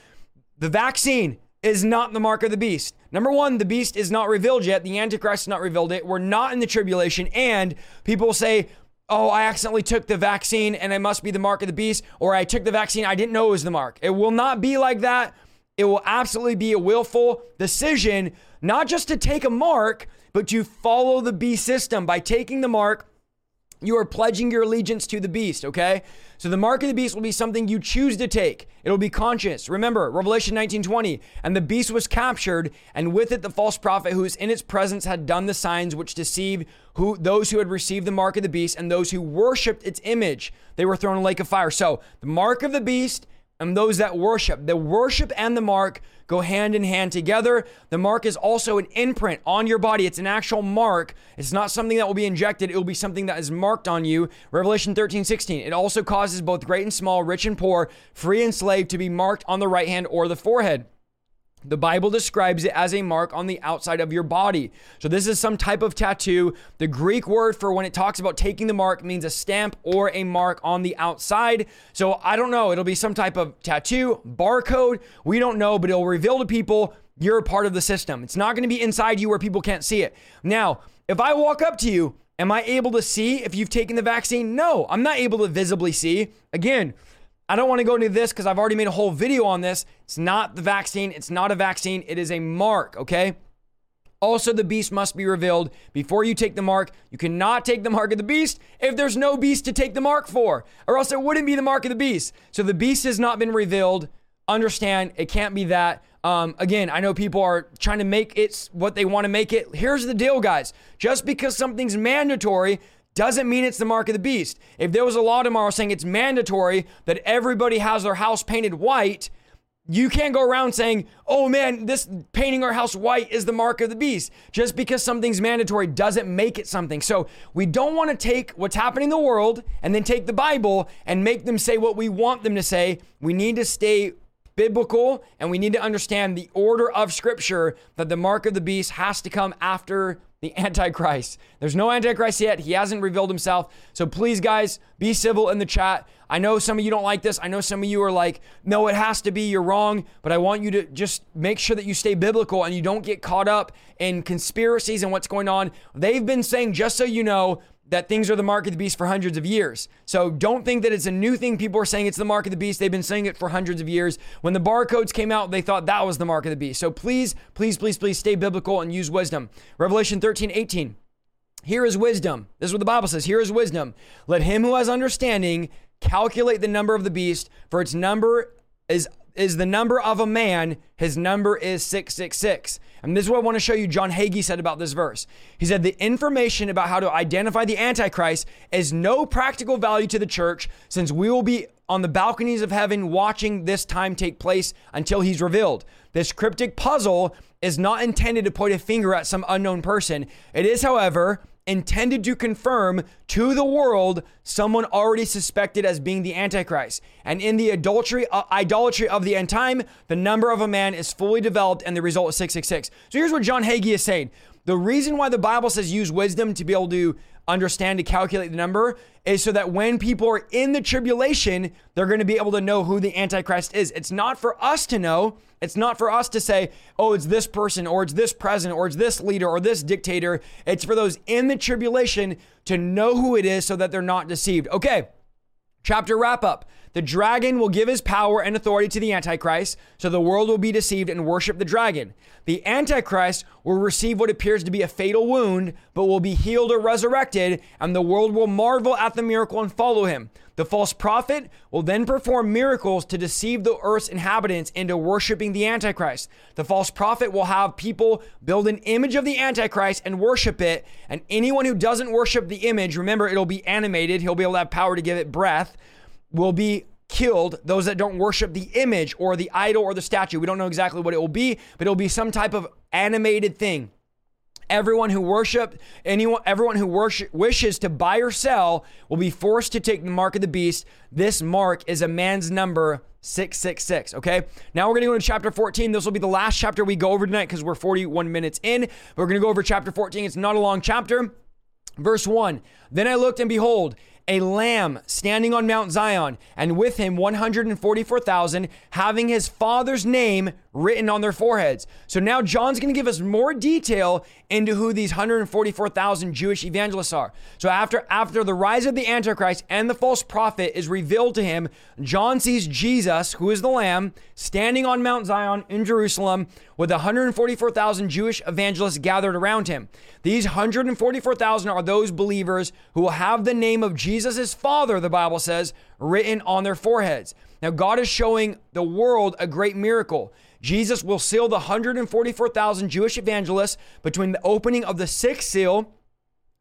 the vaccine, is not the mark of the beast. Number one, the beast is not revealed yet. The Antichrist is not revealed it. We're not in the tribulation. And people say, oh, I accidentally took the vaccine and it must be the mark of the beast, or I took the vaccine, I didn't know it was the mark. It will not be like that. It will absolutely be a willful decision, not just to take a mark, but to follow the beast system. By taking the mark, you are pledging your allegiance to the beast, okay? So the mark of the beast will be something you choose to take. It'll be conscious. Remember, Revelation 19:20, and the beast was captured, and with it the false prophet who is in its presence had done the signs which deceive who those who had received the mark of the beast and those who worshiped its image. They were thrown in a lake of fire. So, the mark of the beast and those that worship. The worship and the mark go hand in hand together. The mark is also an imprint on your body. It's an actual mark. It's not something that will be injected. It will be something that is marked on you. Revelation 13, 16. It also causes both great and small, rich and poor, free and slave to be marked on the right hand or the forehead. The Bible describes it as a mark on the outside of your body. So, this is some type of tattoo. The Greek word for when it talks about taking the mark means a stamp or a mark on the outside. So, I don't know. It'll be some type of tattoo, barcode. We don't know, but it'll reveal to people you're a part of the system. It's not going to be inside you where people can't see it. Now, if I walk up to you, am I able to see if you've taken the vaccine? No, I'm not able to visibly see. Again, I don't want to go into this because I've already made a whole video on this. It's not the vaccine. It's not a vaccine. It is a mark, okay? Also, the beast must be revealed before you take the mark. You cannot take the mark of the beast if there's no beast to take the mark for, or else it wouldn't be the mark of the beast. So the beast has not been revealed. Understand, it can't be that. Um, again, I know people are trying to make it what they want to make it. Here's the deal, guys. Just because something's mandatory doesn't mean it's the mark of the beast. If there was a law tomorrow saying it's mandatory that everybody has their house painted white, you can't go around saying, oh man, this painting our house white is the mark of the beast. Just because something's mandatory doesn't make it something. So we don't want to take what's happening in the world and then take the Bible and make them say what we want them to say. We need to stay biblical and we need to understand the order of scripture that the mark of the beast has to come after the Antichrist. There's no Antichrist yet. He hasn't revealed himself. So please, guys, be civil in the chat. I know some of you don't like this. I know some of you are like, no, it has to be. You're wrong. But I want you to just make sure that you stay biblical and you don't get caught up in conspiracies and what's going on. They've been saying, just so you know, that things are the mark of the beast for hundreds of years. So don't think that it's a new thing. People are saying it's the mark of the beast. They've been saying it for hundreds of years. When the barcodes came out, they thought that was the mark of the beast. So please, please, please, please stay biblical and use wisdom. Revelation 13, 18. Here is wisdom. This is what the Bible says. Here is wisdom. Let him who has understanding calculate the number of the beast, for its number is is the number of a man, his number is 666. And this is what I want to show you John Hagee said about this verse. He said, The information about how to identify the Antichrist is no practical value to the church since we will be on the balconies of heaven watching this time take place until he's revealed. This cryptic puzzle is not intended to point a finger at some unknown person. It is, however, intended to confirm to the world someone already suspected as being the Antichrist. And in the adultery, uh, idolatry of the end time, the number of a man is fully developed and the result is 666. So here's what John Hagee is saying. The reason why the Bible says use wisdom to be able to understand to calculate the number is so that when people are in the tribulation, they're going to be able to know who the Antichrist is. It's not for us to know. It's not for us to say, oh, it's this person or it's this president or it's this leader or this dictator. It's for those in the tribulation to know who it is so that they're not deceived. Okay, chapter wrap up. The dragon will give his power and authority to the Antichrist, so the world will be deceived and worship the dragon. The Antichrist will receive what appears to be a fatal wound, but will be healed or resurrected, and the world will marvel at the miracle and follow him. The false prophet will then perform miracles to deceive the earth's inhabitants into worshiping the Antichrist. The false prophet will have people build an image of the Antichrist and worship it. And anyone who doesn't worship the image, remember, it'll be animated, he'll be able to have power to give it breath will be killed those that don't worship the image or the idol or the statue. We don't know exactly what it will be, but it'll be some type of animated thing. Everyone who worship anyone everyone who worship, wishes to buy or sell will be forced to take the mark of the beast. This mark is a man's number 666. Okay. Now we're going to go to chapter 14. This will be the last chapter we go over tonight because we're 41 minutes in. We're going to go over chapter 14. It's not a long chapter. Verse 1 Then I looked and behold, a lamb standing on Mount Zion, and with him 144,000, having his father's name written on their foreheads. So now John's going to give us more detail into who these 144,000 Jewish evangelists are. So after after the rise of the antichrist and the false prophet is revealed to him, John sees Jesus, who is the lamb, standing on Mount Zion in Jerusalem with 144,000 Jewish evangelists gathered around him. These 144,000 are those believers who will have the name of Jesus' father, the Bible says, written on their foreheads. Now God is showing the world a great miracle. Jesus will seal the 144,000 Jewish evangelists between the opening of the sixth seal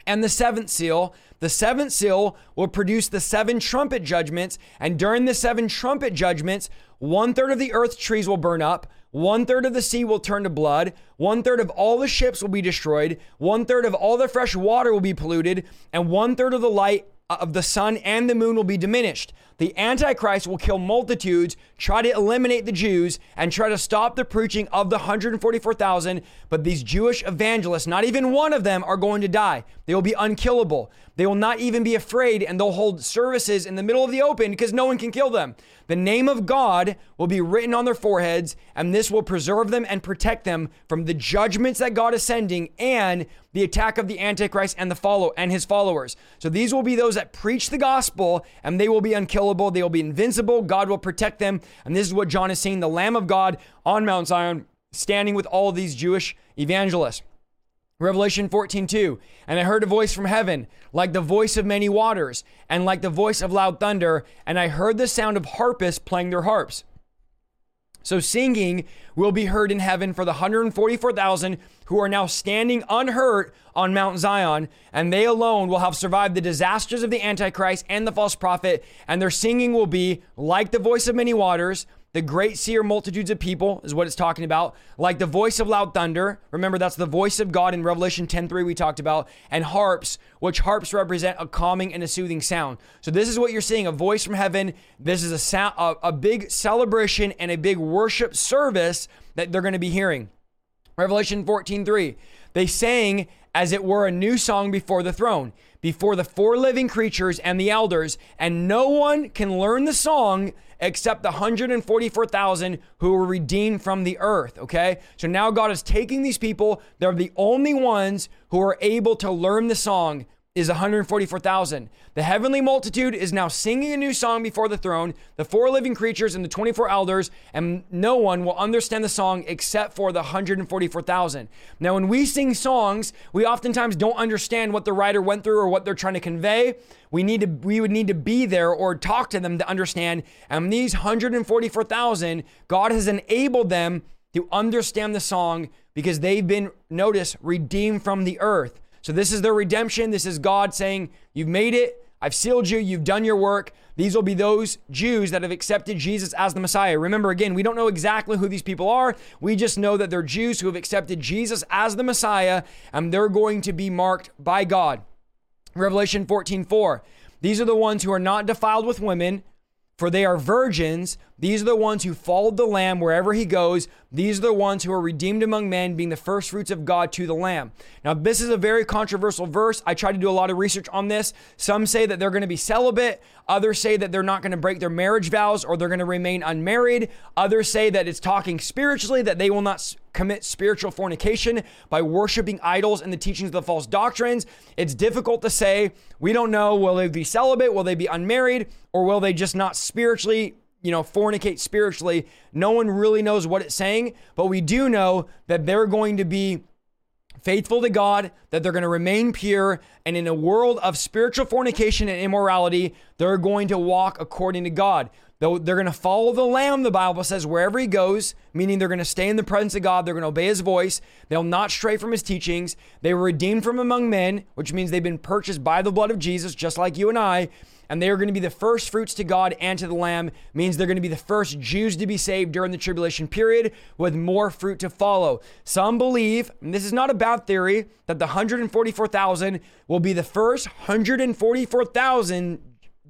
and the seventh seal. The seventh seal will produce the seven trumpet judgments. And during the seven trumpet judgments, one third of the earth trees will burn up, one third of the sea will turn to blood, one third of all the ships will be destroyed, one third of all the fresh water will be polluted, and one third of the light uh, of the sun and the moon will be diminished. The Antichrist will kill multitudes, try to eliminate the Jews, and try to stop the preaching of the 144,000. But these Jewish evangelists, not even one of them are going to die. They will be unkillable. They will not even be afraid, and they'll hold services in the middle of the open because no one can kill them. The name of God will be written on their foreheads, and this will preserve them and protect them from the judgments that God is sending and the attack of the Antichrist and the follow and his followers. So these will be those that preach the gospel, and they will be unkillable. They will be invincible. God will protect them. And this is what John is seeing: the Lamb of God on Mount Zion, standing with all these Jewish evangelists. Revelation 14, 2. And I heard a voice from heaven, like the voice of many waters, and like the voice of loud thunder. And I heard the sound of harpists playing their harps. So singing will be heard in heaven for the 144,000 who are now standing unhurt on Mount Zion, and they alone will have survived the disasters of the Antichrist and the false prophet, and their singing will be like the voice of many waters, the great seer multitudes of people is what it's talking about, like the voice of loud thunder. Remember, that's the voice of God in Revelation 10:3 we talked about, and harps, which harps represent a calming and a soothing sound. So this is what you're seeing: a voice from heaven. This is a sound, a, a big celebration and a big worship service that they're going to be hearing. Revelation 14:3. They sang as it were a new song before the throne, before the four living creatures and the elders, and no one can learn the song except the 144,000 who were redeemed from the earth. Okay. So now God is taking these people. They're the only ones who are able to learn the song is 144,000. The heavenly multitude is now singing a new song before the throne, the four living creatures and the 24 elders, and no one will understand the song except for the 144,000. Now, when we sing songs, we oftentimes don't understand what the writer went through or what they're trying to convey. We need to we would need to be there or talk to them to understand. And these 144,000, God has enabled them to understand the song because they've been notice redeemed from the earth. So this is their redemption. This is God saying, You've made it. I've sealed you. You've done your work. These will be those Jews that have accepted Jesus as the Messiah. Remember, again, we don't know exactly who these people are. We just know that they're Jews who have accepted Jesus as the Messiah, and they're going to be marked by God. Revelation 14 4. These are the ones who are not defiled with women, for they are virgins. These are the ones who followed the Lamb wherever he goes. These are the ones who are redeemed among men, being the first fruits of God to the Lamb. Now, this is a very controversial verse. I tried to do a lot of research on this. Some say that they're going to be celibate. Others say that they're not going to break their marriage vows or they're going to remain unmarried. Others say that it's talking spiritually, that they will not commit spiritual fornication by worshiping idols and the teachings of the false doctrines. It's difficult to say. We don't know. Will they be celibate? Will they be unmarried? Or will they just not spiritually, you know, fornicate spiritually? No one really knows what it's saying, but we do know that they're going to be faithful to God, that they're going to remain pure, and in a world of spiritual fornication and immorality, they're going to walk according to God. Though they're going to follow the Lamb, the Bible says, wherever he goes, meaning they're going to stay in the presence of God. They're going to obey his voice. They'll not stray from his teachings. They were redeemed from among men, which means they've been purchased by the blood of Jesus, just like you and I. And they are going to be the first fruits to God and to the Lamb, means they're going to be the first Jews to be saved during the tribulation period, with more fruit to follow. Some believe, and this is not a bad theory, that the 144,000 will be the first 144,000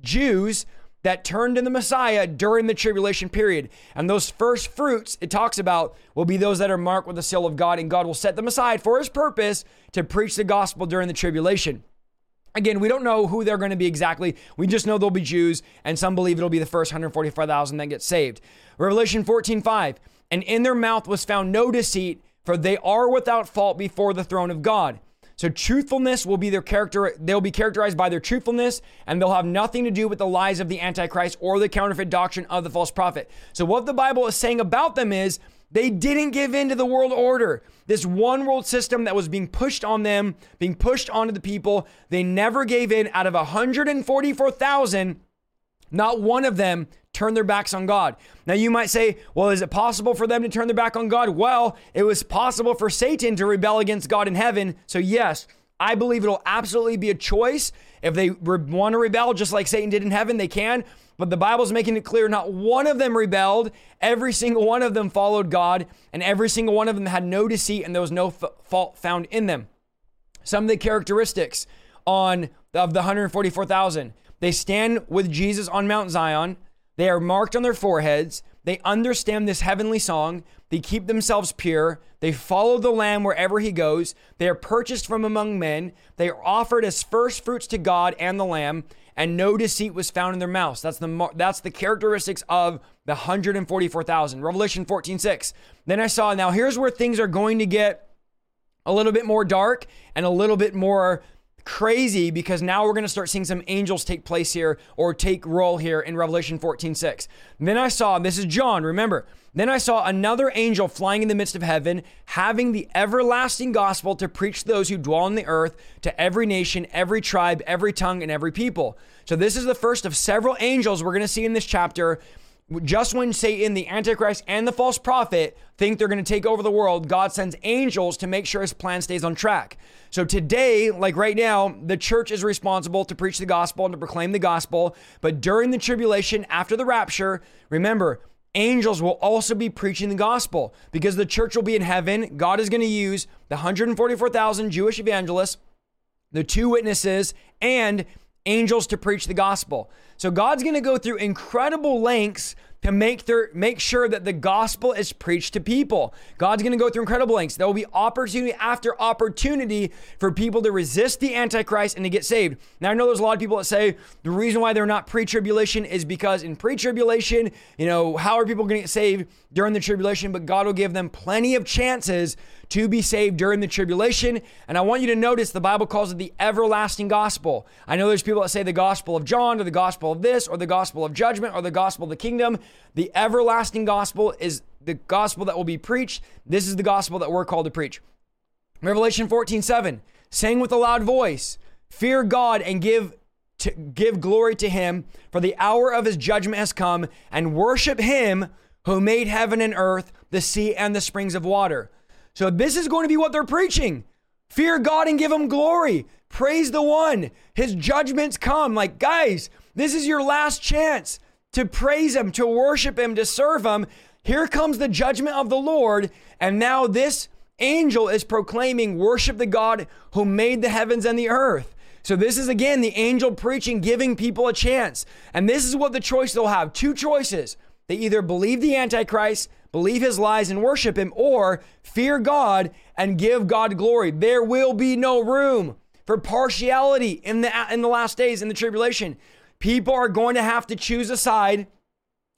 Jews that turned in the Messiah during the tribulation period. And those first fruits it talks about will be those that are marked with the seal of God, and God will set them aside for his purpose to preach the gospel during the tribulation. Again, we don't know who they're going to be exactly. We just know they'll be Jews, and some believe it'll be the first 145,000 that get saved. Revelation 14 5. And in their mouth was found no deceit, for they are without fault before the throne of God. So truthfulness will be their character. They'll be characterized by their truthfulness, and they'll have nothing to do with the lies of the Antichrist or the counterfeit doctrine of the false prophet. So what the Bible is saying about them is they didn't give in to the world order. This one world system that was being pushed on them, being pushed onto the people, they never gave in. Out of 144,000, not one of them turned their backs on God. Now you might say, well, is it possible for them to turn their back on God? Well, it was possible for Satan to rebel against God in heaven. So, yes, I believe it'll absolutely be a choice. If they re- want to rebel, just like Satan did in heaven, they can. But the Bible's making it clear not one of them rebelled. Every single one of them followed God, and every single one of them had no deceit, and there was no f- fault found in them. Some of the characteristics on of the 144,000. They stand with Jesus on Mount Zion. They are marked on their foreheads. They understand this heavenly song. They keep themselves pure. They follow the Lamb wherever he goes. They are purchased from among men. They are offered as first fruits to God and the Lamb, and no deceit was found in their mouths. That's the that's the characteristics of the 144,000. Revelation 14:6. Then I saw, now here's where things are going to get a little bit more dark and a little bit more crazy because now we're going to start seeing some angels take place here or take role here in Revelation 14 6. Then I saw, this is John, remember, then I saw another angel flying in the midst of heaven, having the everlasting gospel to preach to those who dwell on the earth, to every nation, every tribe, every tongue, and every people. So, this is the first of several angels we're going to see in this chapter just when Satan, the Antichrist, and the false prophet think they're going to take over the world, God sends angels to make sure his plan stays on track. So today, like right now, the church is responsible to preach the gospel and to proclaim the gospel. But during the tribulation, after the rapture, remember, angels will also be preaching the gospel because the church will be in heaven. God is going to use the 144,000 Jewish evangelists, the two witnesses, and angels to preach the gospel. So God's going to go through incredible lengths to make their make sure that the gospel is preached to people. God's going to go through incredible lengths. There will be opportunity after opportunity for people to resist the antichrist and to get saved. Now I know there's a lot of people that say the reason why they're not pre-tribulation is because in pre-tribulation, you know, how are people going to get saved during the tribulation? But God will give them plenty of chances to be saved during the tribulation. And I want you to notice the Bible calls it the everlasting gospel. I know there's people that say the gospel of John or the gospel of this or the gospel of judgment or the gospel of the kingdom. The everlasting gospel is the gospel that will be preached. This is the gospel that we're called to preach. Revelation 14 7, saying with a loud voice, Fear God and give to give glory to him, for the hour of his judgment has come, and worship him who made heaven and earth, the sea, and the springs of water. So this is going to be what they're preaching. Fear God and give him glory. Praise the one. His judgments come. Like, guys, this is your last chance to praise him, to worship him, to serve him. Here comes the judgment of the Lord. And now this angel is proclaiming, worship the God who made the heavens and the earth. So this is again the angel preaching, giving people a chance. And this is what the choice they'll have two choices. They either believe the Antichrist believe his lies and worship him, or fear God and give God glory. There will be no room for partiality in the in the last days in the tribulation. People are going to have to choose a side.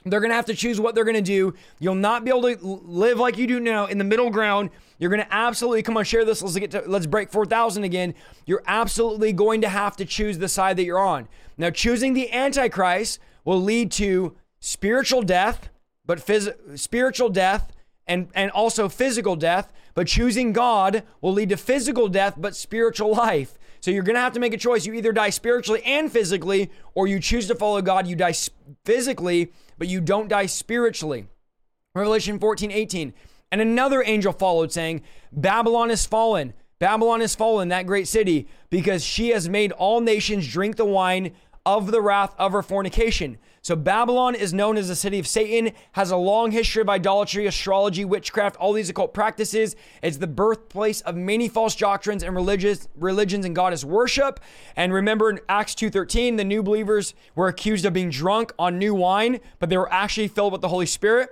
They're going to have to choose what they're going to do. You'll not be able to live like you do now in the middle ground. You're going to absolutely come on share this. Let's get to let's break 4000 again. You're absolutely going to have to choose the side that you're on. Now choosing the antichrist will lead to spiritual death, but phys- spiritual death and, and also physical death. But choosing God will lead to physical death, but spiritual life. So you're going to have to make a choice. You either die spiritually and physically, or you choose to follow God. You die physically, but you don't die spiritually. Revelation 14, 18. And another angel followed, saying, Babylon is fallen. Babylon is fallen, that great city, because she has made all nations drink the wine of the wrath of her fornication. So Babylon is known as the city of Satan, has a long history of idolatry, astrology, witchcraft, all these occult practices. It's the birthplace of many false doctrines and religious religions and goddess worship. And remember in Acts 2:13, the new believers were accused of being drunk on new wine, but they were actually filled with the Holy Spirit.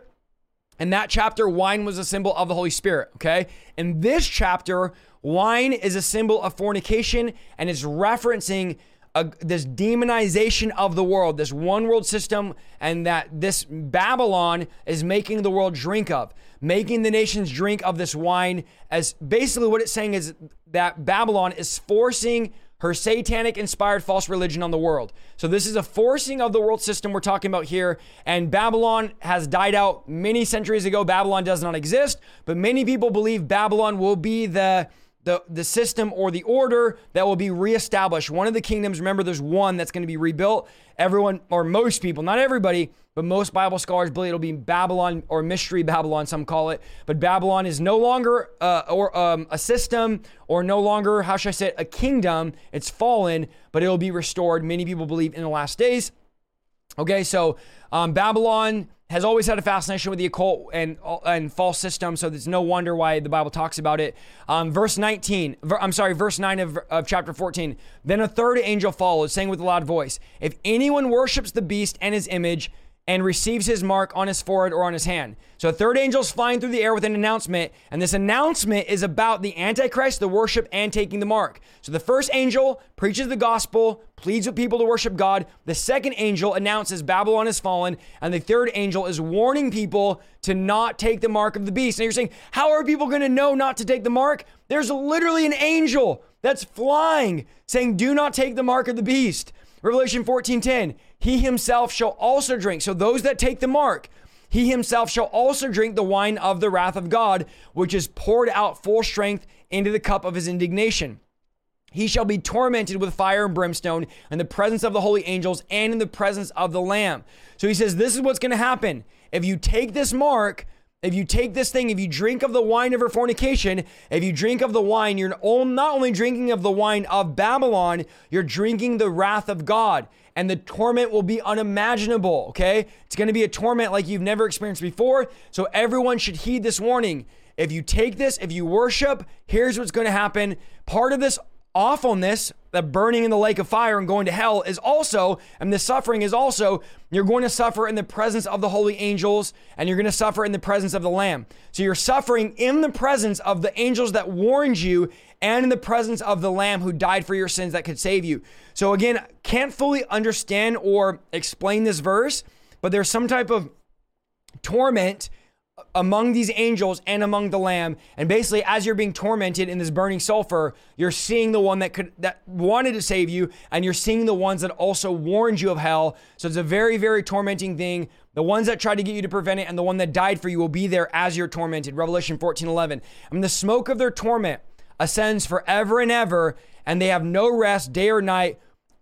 In that chapter, wine was a symbol of the Holy Spirit, okay? In this chapter, wine is a symbol of fornication and is referencing a, this demonization of the world, this one world system, and that this Babylon is making the world drink of, making the nations drink of this wine. As basically what it's saying is that Babylon is forcing her satanic inspired false religion on the world. So, this is a forcing of the world system we're talking about here. And Babylon has died out many centuries ago. Babylon does not exist, but many people believe Babylon will be the the, the system or the order that will be reestablished. One of the kingdoms, remember, there's one that's going to be rebuilt. Everyone, or most people, not everybody, but most Bible scholars believe it'll be Babylon or Mystery Babylon, some call it. But Babylon is no longer uh, or um, a system or no longer, how should I say it, a kingdom. It's fallen, but it'll be restored. Many people believe in the last days. Okay, so um, Babylon has always had a fascination with the occult and and false systems, so there's no wonder why the Bible talks about it. Um, verse 19, ver, I'm sorry, verse 9 of, of chapter 14. Then a third angel followed, saying with a loud voice, If anyone worships the beast and his image, and receives his mark on his forehead or on his hand. So a third angel is flying through the air with an announcement, and this announcement is about the Antichrist, the worship, and taking the mark. So the first angel preaches the gospel, pleads with people to worship God. The second angel announces Babylon has fallen, and the third angel is warning people to not take the mark of the beast. Now, you're saying, how are people going to know not to take the mark? There's literally an angel that's flying saying, do not take the mark of the beast. Revelation 14:10, he himself shall also drink. So those that take the mark, he himself shall also drink the wine of the wrath of God, which is poured out full strength into the cup of his indignation. He shall be tormented with fire and brimstone in the presence of the holy angels and in the presence of the Lamb. So he says, This is what's going to happen. If you take this mark, if you take this thing, if you drink of the wine of her fornication, if you drink of the wine, you're not only drinking of the wine of Babylon, you're drinking the wrath of God. And the torment will be unimaginable, okay? It's gonna be a torment like you've never experienced before. So everyone should heed this warning. If you take this, if you worship, here's what's gonna happen. Part of this awfulness, the burning in the lake of fire and going to hell is also, and the suffering is also, you're going to suffer in the presence of the holy angels and you're going to suffer in the presence of the Lamb. So you're suffering in the presence of the angels that warned you and in the presence of the Lamb who died for your sins that could save you. So again, can't fully understand or explain this verse, but there's some type of torment among these angels and among the lamb. And basically as you're being tormented in this burning sulfur you're seeing the one that could that wanted to save you and you're seeing the ones that also warned you of hell. So it's a very very tormenting thing. The ones that tried to get you to prevent it and the one that died for you will be there as you're tormented. Revelation 14 11 and the smoke of their torment ascends forever and ever and they have no rest day or night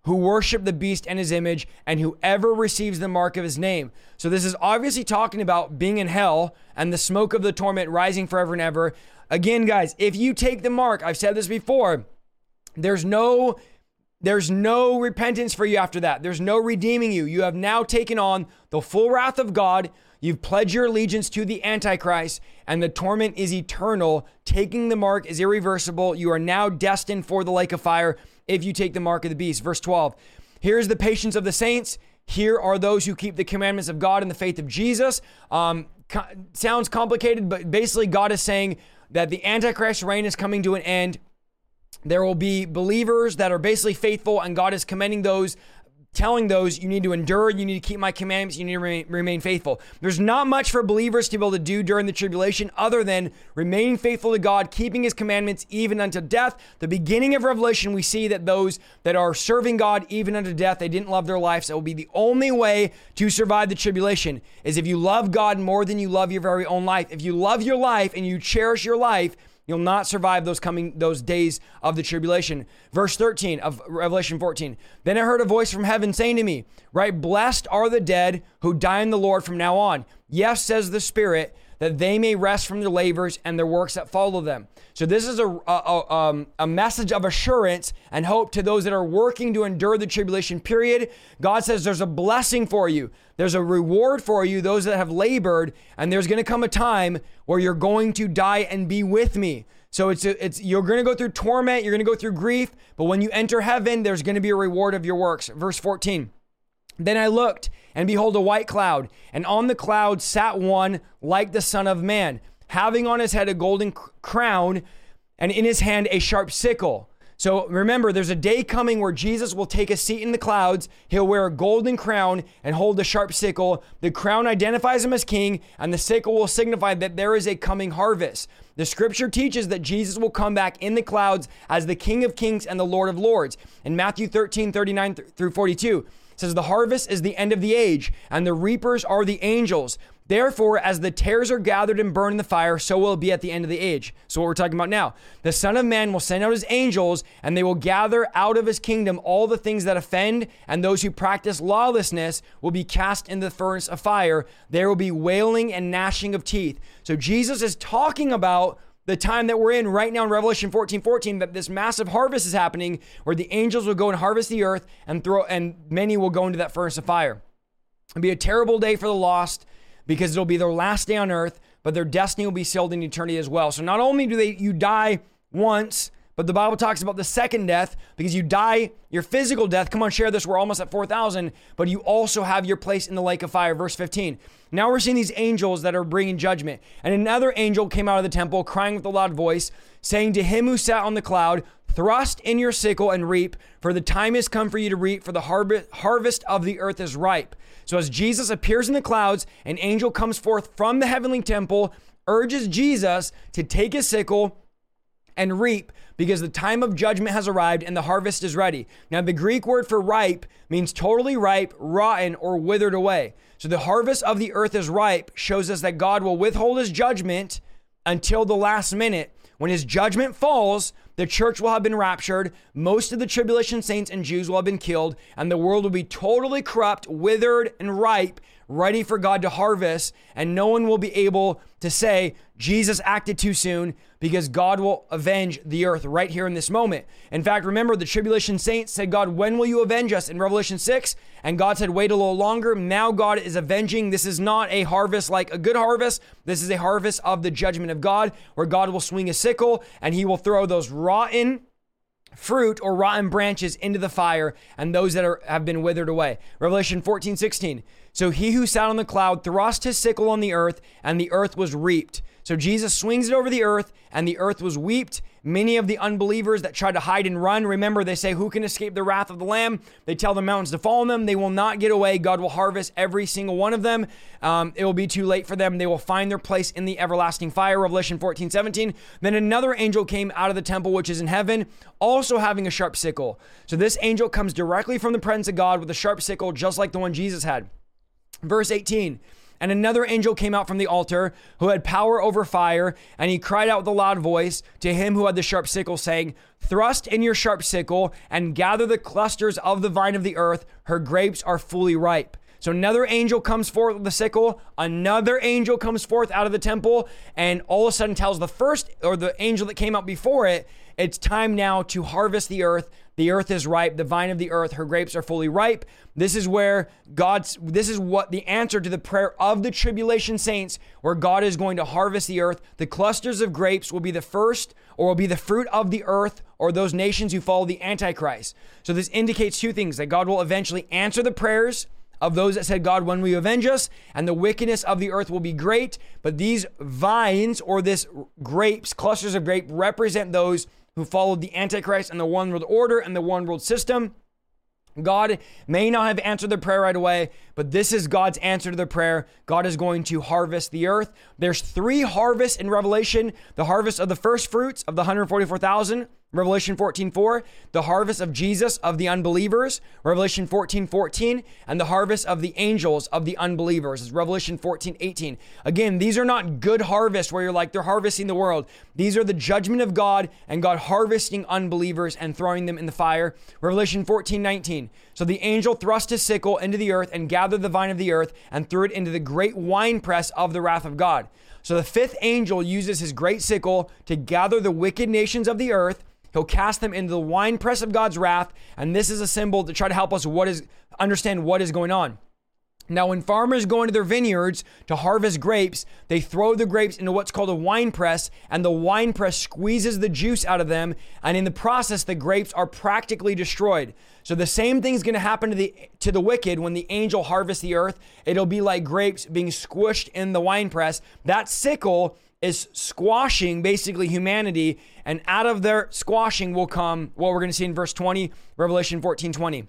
who worship the beast and his image, and whoever receives the mark of his name. So, this is obviously talking about being in hell and the smoke of the torment rising forever and ever. Again, guys, if you take the mark, I've said this before, there's no there's no repentance for you after that. There's no redeeming you. You have now taken on the full wrath of God. You've pledged your allegiance to the Antichrist, and the torment is eternal. Taking the mark is irreversible. You are now destined for the lake of fire if you take the mark of the beast. Verse 12 Here's the patience of the saints. Here are those who keep the commandments of God and the faith of Jesus. Um, co- sounds complicated, but basically, God is saying that the Antichrist reign is coming to an end. There will be believers that are basically faithful, and God is commending those telling those you need to endure, you need to keep my commandments, you need to remain, remain, faithful. There's not much for believers to be able to do during the tribulation other than remaining faithful to God, keeping his commandments even unto death. The beginning of Revelation, we see that those that are serving God even unto death, they didn't love their lives. That will be the only way to survive the tribulation is if you love God more than you love your very own life. If you love your life and you cherish your life, You'll not survive those coming those days of the tribulation. Verse 13 of Revelation 14. Then I heard a voice from heaven saying to me, Write, blessed are the dead who die in the Lord from now on. Yes, says the Spirit, that they may rest from their labors and their works that follow them. So this is a, a, um, a, message of assurance and hope to those that are working to endure the tribulation period. God says there's a blessing for you. There's a reward for you, those that have labored, and there's going to come a time where you're going to die and be with me. So it's it's you're going to go through torment, you're going to go through grief, but when you enter heaven, there's going to be a reward of your works. Verse 14. Then I looked, and behold, a white cloud, and on the cloud sat one like the Son of Man, having on his head a golden crown, and in his hand a sharp sickle. So remember, there's a day coming where Jesus will take a seat in the clouds. He'll wear a golden crown and hold a sharp sickle. The crown identifies him as king, and the sickle will signify that there is a coming harvest. The scripture teaches that Jesus will come back in the clouds as the King of Kings and the Lord of Lords. In Matthew 13, 39 through 42, says, The harvest is the end of the age, and the reapers are the angels. Therefore, as the tares are gathered and burned in the fire, so will it be at the end of the age. So, what we're talking about now, the Son of Man will send out his angels, and they will gather out of his kingdom all the things that offend, and those who practice lawlessness will be cast in the furnace of fire. There will be wailing and gnashing of teeth. So, Jesus is talking about the time that we're in right now in Revelation 14 14, that this massive harvest is happening where the angels will go and harvest the earth and throw, and many will go into that furnace of fire. It'll be a terrible day for the lost because it'll be their last day on earth, but their destiny will be sealed in eternity as well. So not only do they you die once, but the Bible talks about the second death because you die your physical death. Come on, share this. We're almost at 4,000, but you also have your place in the lake of fire. Verse 15. Now we're seeing these angels that are bringing judgment. And another angel came out of the temple crying with a loud voice, saying to him who sat on the cloud, Thrust in your sickle and reap, for the time has come for you to reap, for the harvest of the earth is ripe. So as Jesus appears in the clouds, an angel comes forth from the heavenly temple, urges Jesus to take his sickle and reap because the time of judgment has arrived and the harvest is ready. Now, the Greek word for ripe means totally ripe, rotten, or withered away. So, the harvest of the earth is ripe shows us that God will withhold his judgment until the last minute. When his judgment falls, the church will have been raptured, most of the tribulation saints and Jews will have been killed, and the world will be totally corrupt, withered, and ripe, ready for God to harvest, and no one will be able to say, Jesus acted too soon because God will avenge the earth right here in this moment. In fact, remember the tribulation saints said, God, when will you avenge us in Revelation 6? And God said, wait a little longer. Now God is avenging. This is not a harvest like a good harvest. This is a harvest of the judgment of God where God will swing a sickle and he will throw those rotten fruit or rotten branches into the fire and those that are, have been withered away. Revelation 14, 16. So he who sat on the cloud thrust his sickle on the earth, and the earth was reaped. So Jesus swings it over the earth, and the earth was weeped. Many of the unbelievers that tried to hide and run, remember, they say, Who can escape the wrath of the Lamb? They tell the mountains to fall on them. They will not get away. God will harvest every single one of them. Um, it will be too late for them. They will find their place in the everlasting fire. Revelation 14, 17. Then another angel came out of the temple, which is in heaven, also having a sharp sickle. So this angel comes directly from the presence of God with a sharp sickle, just like the one Jesus had. Verse 18 And another angel came out from the altar who had power over fire, and he cried out with a loud voice to him who had the sharp sickle, saying, Thrust in your sharp sickle and gather the clusters of the vine of the earth, her grapes are fully ripe. So another angel comes forth with the sickle, another angel comes forth out of the temple, and all of a sudden tells the first or the angel that came out before it, it's time now to harvest the earth. The earth is ripe, the vine of the earth, her grapes are fully ripe. This is where God's this is what the answer to the prayer of the tribulation saints, where God is going to harvest the earth. The clusters of grapes will be the first or will be the fruit of the earth or those nations who follow the Antichrist. So this indicates two things that God will eventually answer the prayers of those that said, God, when we avenge us, and the wickedness of the earth will be great. But these vines or this grapes, clusters of grape, represent those who followed the Antichrist and the one world order and the one world system. God may not have answered their prayer right away, but this is God's answer to their prayer. God is going to harvest the earth. There's three harvests in Revelation the harvest of the first fruits of the 144,000, Revelation 14 4, the harvest of Jesus of the unbelievers, Revelation 14 14, and the harvest of the angels of the unbelievers is Revelation 14 18. Again, these are not good harvests where you're like they're harvesting the world. These are the judgment of God and God harvesting unbelievers and throwing them in the fire. Revelation 14 19. So the angel thrust his sickle into the earth and gathered the vine of the earth and threw it into the great winepress of the wrath of God. So the fifth angel uses his great sickle to gather the wicked nations of the earth He'll cast them into the winepress of God's wrath, and this is a symbol to try to help us what is understand what is going on. Now, when farmers go into their vineyards to harvest grapes, they throw the grapes into what's called a wine press, and the wine press squeezes the juice out of them, and in the process, the grapes are practically destroyed. So the same thing's going to happen to the to the wicked when the angel harvests the earth. It'll be like grapes being squished in the wine press. That sickle is squashing basically humanity, and out of their squashing will come what we're going to see in verse 20, Revelation 14 20.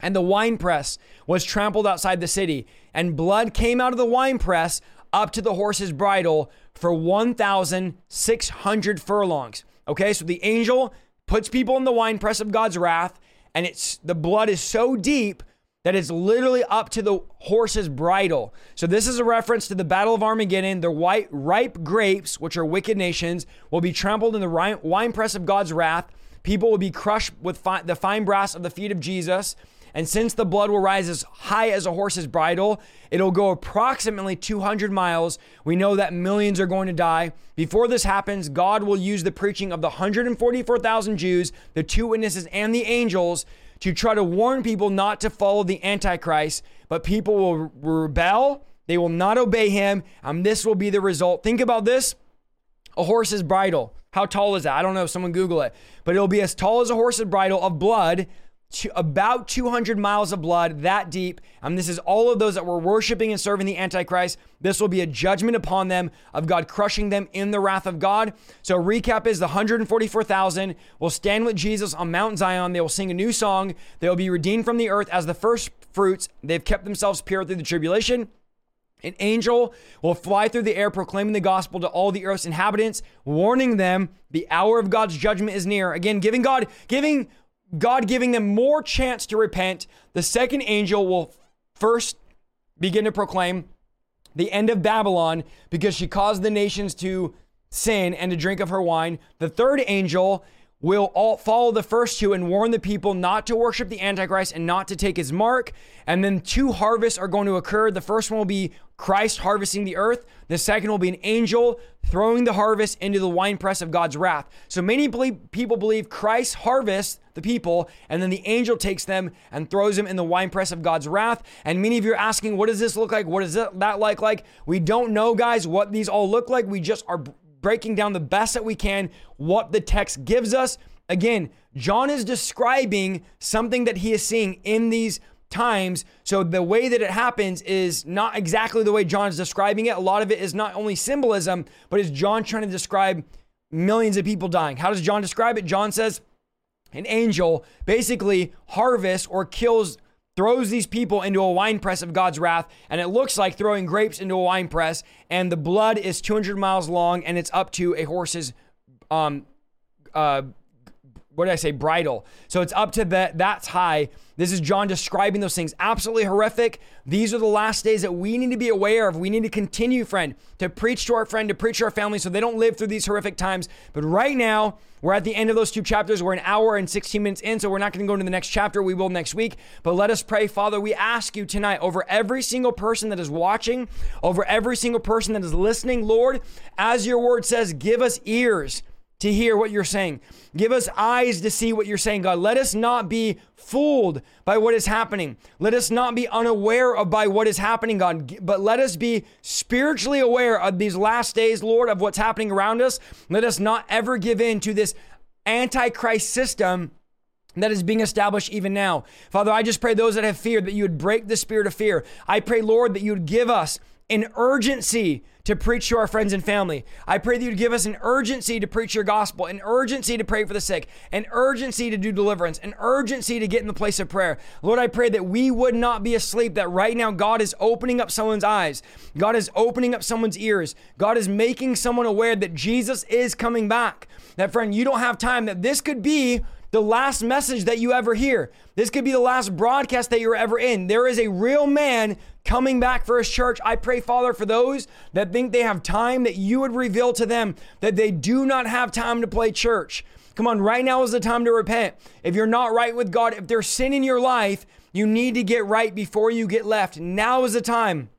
And the winepress was trampled outside the city, and blood came out of the winepress up to the horse's bridle for 1,600 furlongs. Okay, so the angel puts people in the winepress of God's wrath, and it's the blood is so deep that is literally up to the horse's bridle. So this is a reference to the Battle of Armageddon. The white ripe grapes, which are wicked nations, will be trampled in the winepress of God's wrath. People will be crushed with fi- the fine brass of the feet of Jesus. And since the blood will rise as high as a horse's bridle, it'll go approximately 200 miles. We know that millions are going to die. Before this happens, God will use the preaching of the 144,000 Jews, the two witnesses, and the angels to try to warn people not to follow the Antichrist, but people will rebel. They will not obey him, and this will be the result. Think about this a horse's bridle. How tall is that? I don't know. Someone Google it. But it'll be as tall as a horse's bridle of blood about 200 miles of blood that deep. And this is all of those that were worshiping and serving the Antichrist. This will be a judgment upon them of God crushing them in the wrath of God. So, recap is the 144,000 will stand with Jesus on Mount Zion. They will sing a new song. They will be redeemed from the earth as the first fruits. They've kept themselves pure through the tribulation. An angel will fly through the air proclaiming the gospel to all the earth's inhabitants, warning them the hour of God's judgment is near. Again, giving God, giving God giving them more chance to repent. The second angel will first begin to proclaim the end of Babylon because she caused the nations to sin and to drink of her wine. The third angel will all follow the first two and warn the people not to worship the Antichrist and not to take his mark. And then two harvests are going to occur. The first one will be Christ harvesting the earth. The second will be an angel throwing the harvest into the winepress of God's wrath. So many believe, people believe Christ harvests the people, and then the angel takes them and throws them in the winepress of God's wrath. And many of you are asking, what does this look like? What does that like like? We don't know, guys, what these all look like. We just are breaking down the best that we can what the text gives us. Again, John is describing something that he is seeing in these times. So the way that it happens is not exactly the way John is describing it. A lot of it is not only symbolism, but is John trying to describe millions of people dying. How does John describe it? John says an angel basically harvests or kills throws these people into a wine press of God's wrath, and it looks like throwing grapes into a wine press, and the blood is 200 miles long, and it's up to a horse's, um, uh, what did I say, bridle. So it's up to that, that's high. This is John describing those things. Absolutely horrific. These are the last days that we need to be aware of. We need to continue, friend, to preach to our friend, to preach to our family so they don't live through these horrific times. But right now, we're at the end of those two chapters. We're an hour and 16 minutes in, so we're not going to go into the next chapter. We will next week. But let us pray. Father, we ask you tonight over every single person that is watching, over every single person that is listening, Lord, as your word says, give us ears to hear what you're saying. Give us eyes to see what you're saying, God. Let us not be fooled by what is happening. Let us not be unaware of by what is happening, God, but let us be spiritually aware of these last days, Lord, of what's happening around us. Let us not ever give in to this antichrist system that is being established even now. Father, I just pray those that have fear that you would break the spirit of fear. I pray, Lord, that you would give us an urgency to preach to our friends and family. I pray that you'd give us an urgency to preach your gospel, an urgency to pray for the sick, an urgency to do deliverance, an urgency to get in the place of prayer. Lord, I pray that we would not be asleep, that right now God is opening up someone's eyes. God is opening up someone's ears. God is making someone aware that Jesus is coming back. That, friend, you don't have time, that this could be the last message that you ever hear. This could be the last broadcast that you're ever in. There is a real man coming back for his church. I pray, Father, for those that think they have time, that you would reveal to them that they do not have time to play church. Come on, right now is the time to repent. If you're not right with God, if there's sin in your life, you need to get right before you get left. Now is the time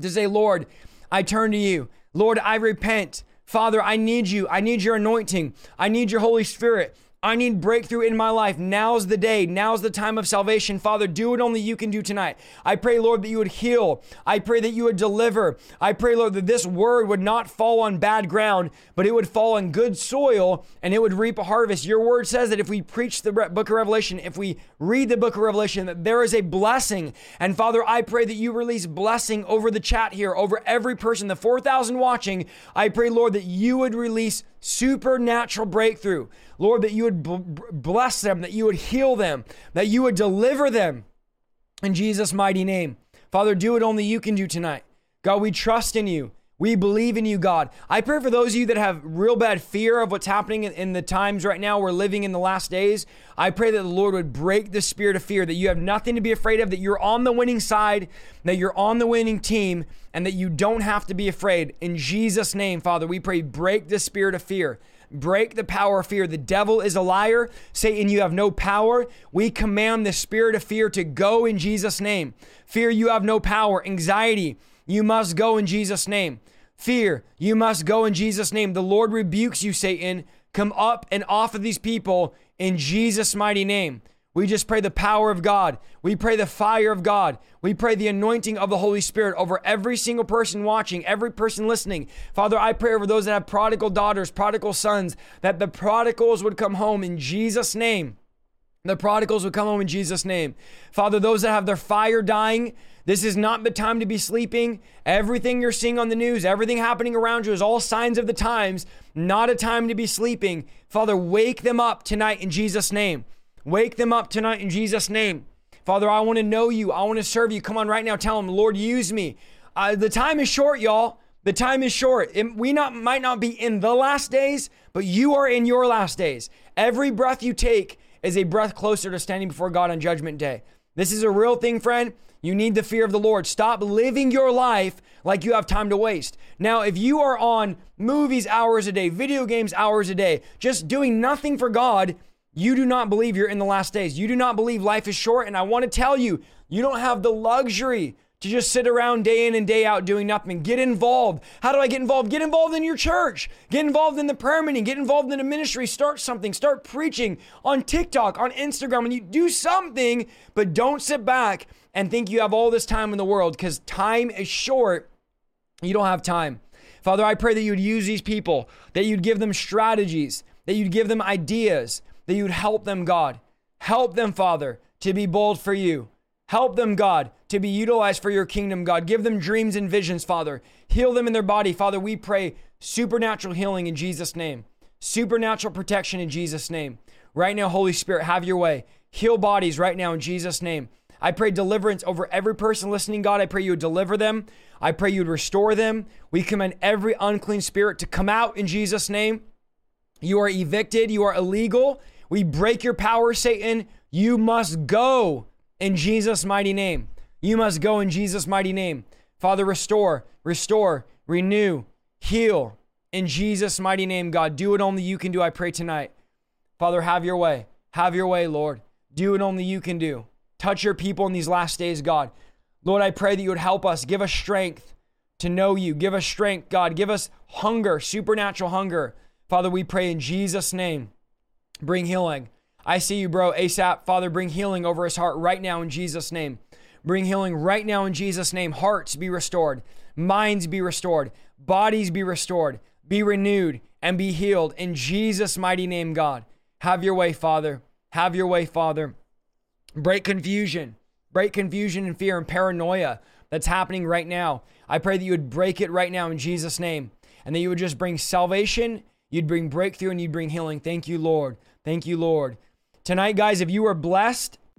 to say, Lord, I turn to you. Lord, I repent. Father, I need you. I need your anointing. I need your Holy Spirit. I need breakthrough in my life. Now's the day. Now's the time of salvation. Father, do what only you can do tonight. I pray, Lord, that you would heal. I pray that you would deliver. I pray, Lord, that this word would not fall on bad ground, but it would fall on good soil and it would reap a harvest. Your word says that if we preach the book of Revelation, if we read the book of Revelation, that there is a blessing. And Father, I pray that you release blessing over the chat here, over every person, the 4,000 watching. I pray, Lord, that you would release supernatural breakthrough. Lord, that you would b- bless them, that you would heal them, that you would deliver them in Jesus' mighty name. Father, do what only you can do tonight. God, we trust in you. We believe in you, God. I pray for those of you that have real bad fear of what's happening in, the times right now. We're living in the last days. I pray that the Lord would break the spirit of fear, that you have nothing to be afraid of, that you're on the winning side, that you're on the winning team, and that you don't have to be afraid. In Jesus' name, Father, we pray, break the spirit of fear. Break the power of fear. The devil is a liar. Satan, you have no power. We command the spirit of fear to go in Jesus' name. Fear, you have no power. Anxiety, you must go in Jesus' name. Fear, you must go in Jesus' name. The Lord rebukes you, Satan. Come up and off of these people in Jesus' mighty name. We just pray the power of God. We pray the fire of God. We pray the anointing of the Holy Spirit over every single person watching, every person listening. Father, I pray over those that have prodigal daughters, prodigal sons, that the prodigals would come home in Jesus' name. The prodigals would come home in Jesus' name. Father, those that have their fire dying, this is not the time to be sleeping. Everything you're seeing on the news, everything happening around you is all signs of the times, not a time to be sleeping. Father, wake them up tonight in Jesus' name. Wake them up tonight in Jesus' name. Father, I want to know you. I want to serve you. Come on, right now, tell them, Lord, use me. Uh, the time is short, y'all. The time is short. It, we not might not be in the last days, but you are in your last days. Every breath you take is a breath closer to standing before God on Judgment Day. This is a real thing, friend. You need the fear of the Lord. Stop living your life like you have time to waste. Now, if you are on movies hours a day, video games hours a day, just doing nothing for God, you do not believe you're in the last days. You do not believe life is short. And I want to tell you, you don't have the luxury to just sit around day in and day out doing nothing. Get involved. How do I get involved? Get involved in your church. Get involved in the prayer meeting. Get involved in a ministry. Start something. Start preaching on TikTok, on Instagram, and you do something, but don't sit back and think you have all this time in the world because time is short. You don't have time. Father, I pray that you would use these people, that you'd give them strategies, that you'd give them ideas, that you'd help them, God. Help them, Father, to be bold for you. Help them, God, to be utilized for your kingdom, God. Give them dreams and visions, Father. Heal them in their body. Father, we pray supernatural healing in Jesus' name, supernatural protection in Jesus' name. Right now, Holy Spirit, have your way. Heal bodies right now in Jesus' name. I pray deliverance over every person listening, God. I pray you would deliver them. I pray you would restore them. We command every unclean spirit to come out in Jesus' name. You are evicted. You are illegal. We break your power, Satan. You must go in Jesus' mighty name. You must go in Jesus' mighty name. Father, restore, restore, renew, heal in Jesus' mighty name, God. Do what only you can do, I pray tonight. Father, have your way. Have your way, Lord. Do what only you can do. Touch your people in these last days, God. Lord, I pray that you would help us. Give us strength to know you. Give us strength, God. Give us hunger, supernatural hunger. Father, we pray in Jesus' name. Bring healing. I see you, bro. ASAP. Father, bring healing over his heart right now in Jesus' name. Bring healing right now in Jesus' name. Hearts be restored, minds be restored, bodies be restored, be renewed, and be healed in Jesus' mighty name, God. Have your way, Father. Have your way, Father. Break confusion, break confusion and fear and paranoia that's happening right now. I pray that you would break it right now in Jesus' name and that you would just bring salvation, you'd bring breakthrough, and you'd bring healing. Thank you, Lord. Thank you, Lord. Tonight, guys, if you are blessed,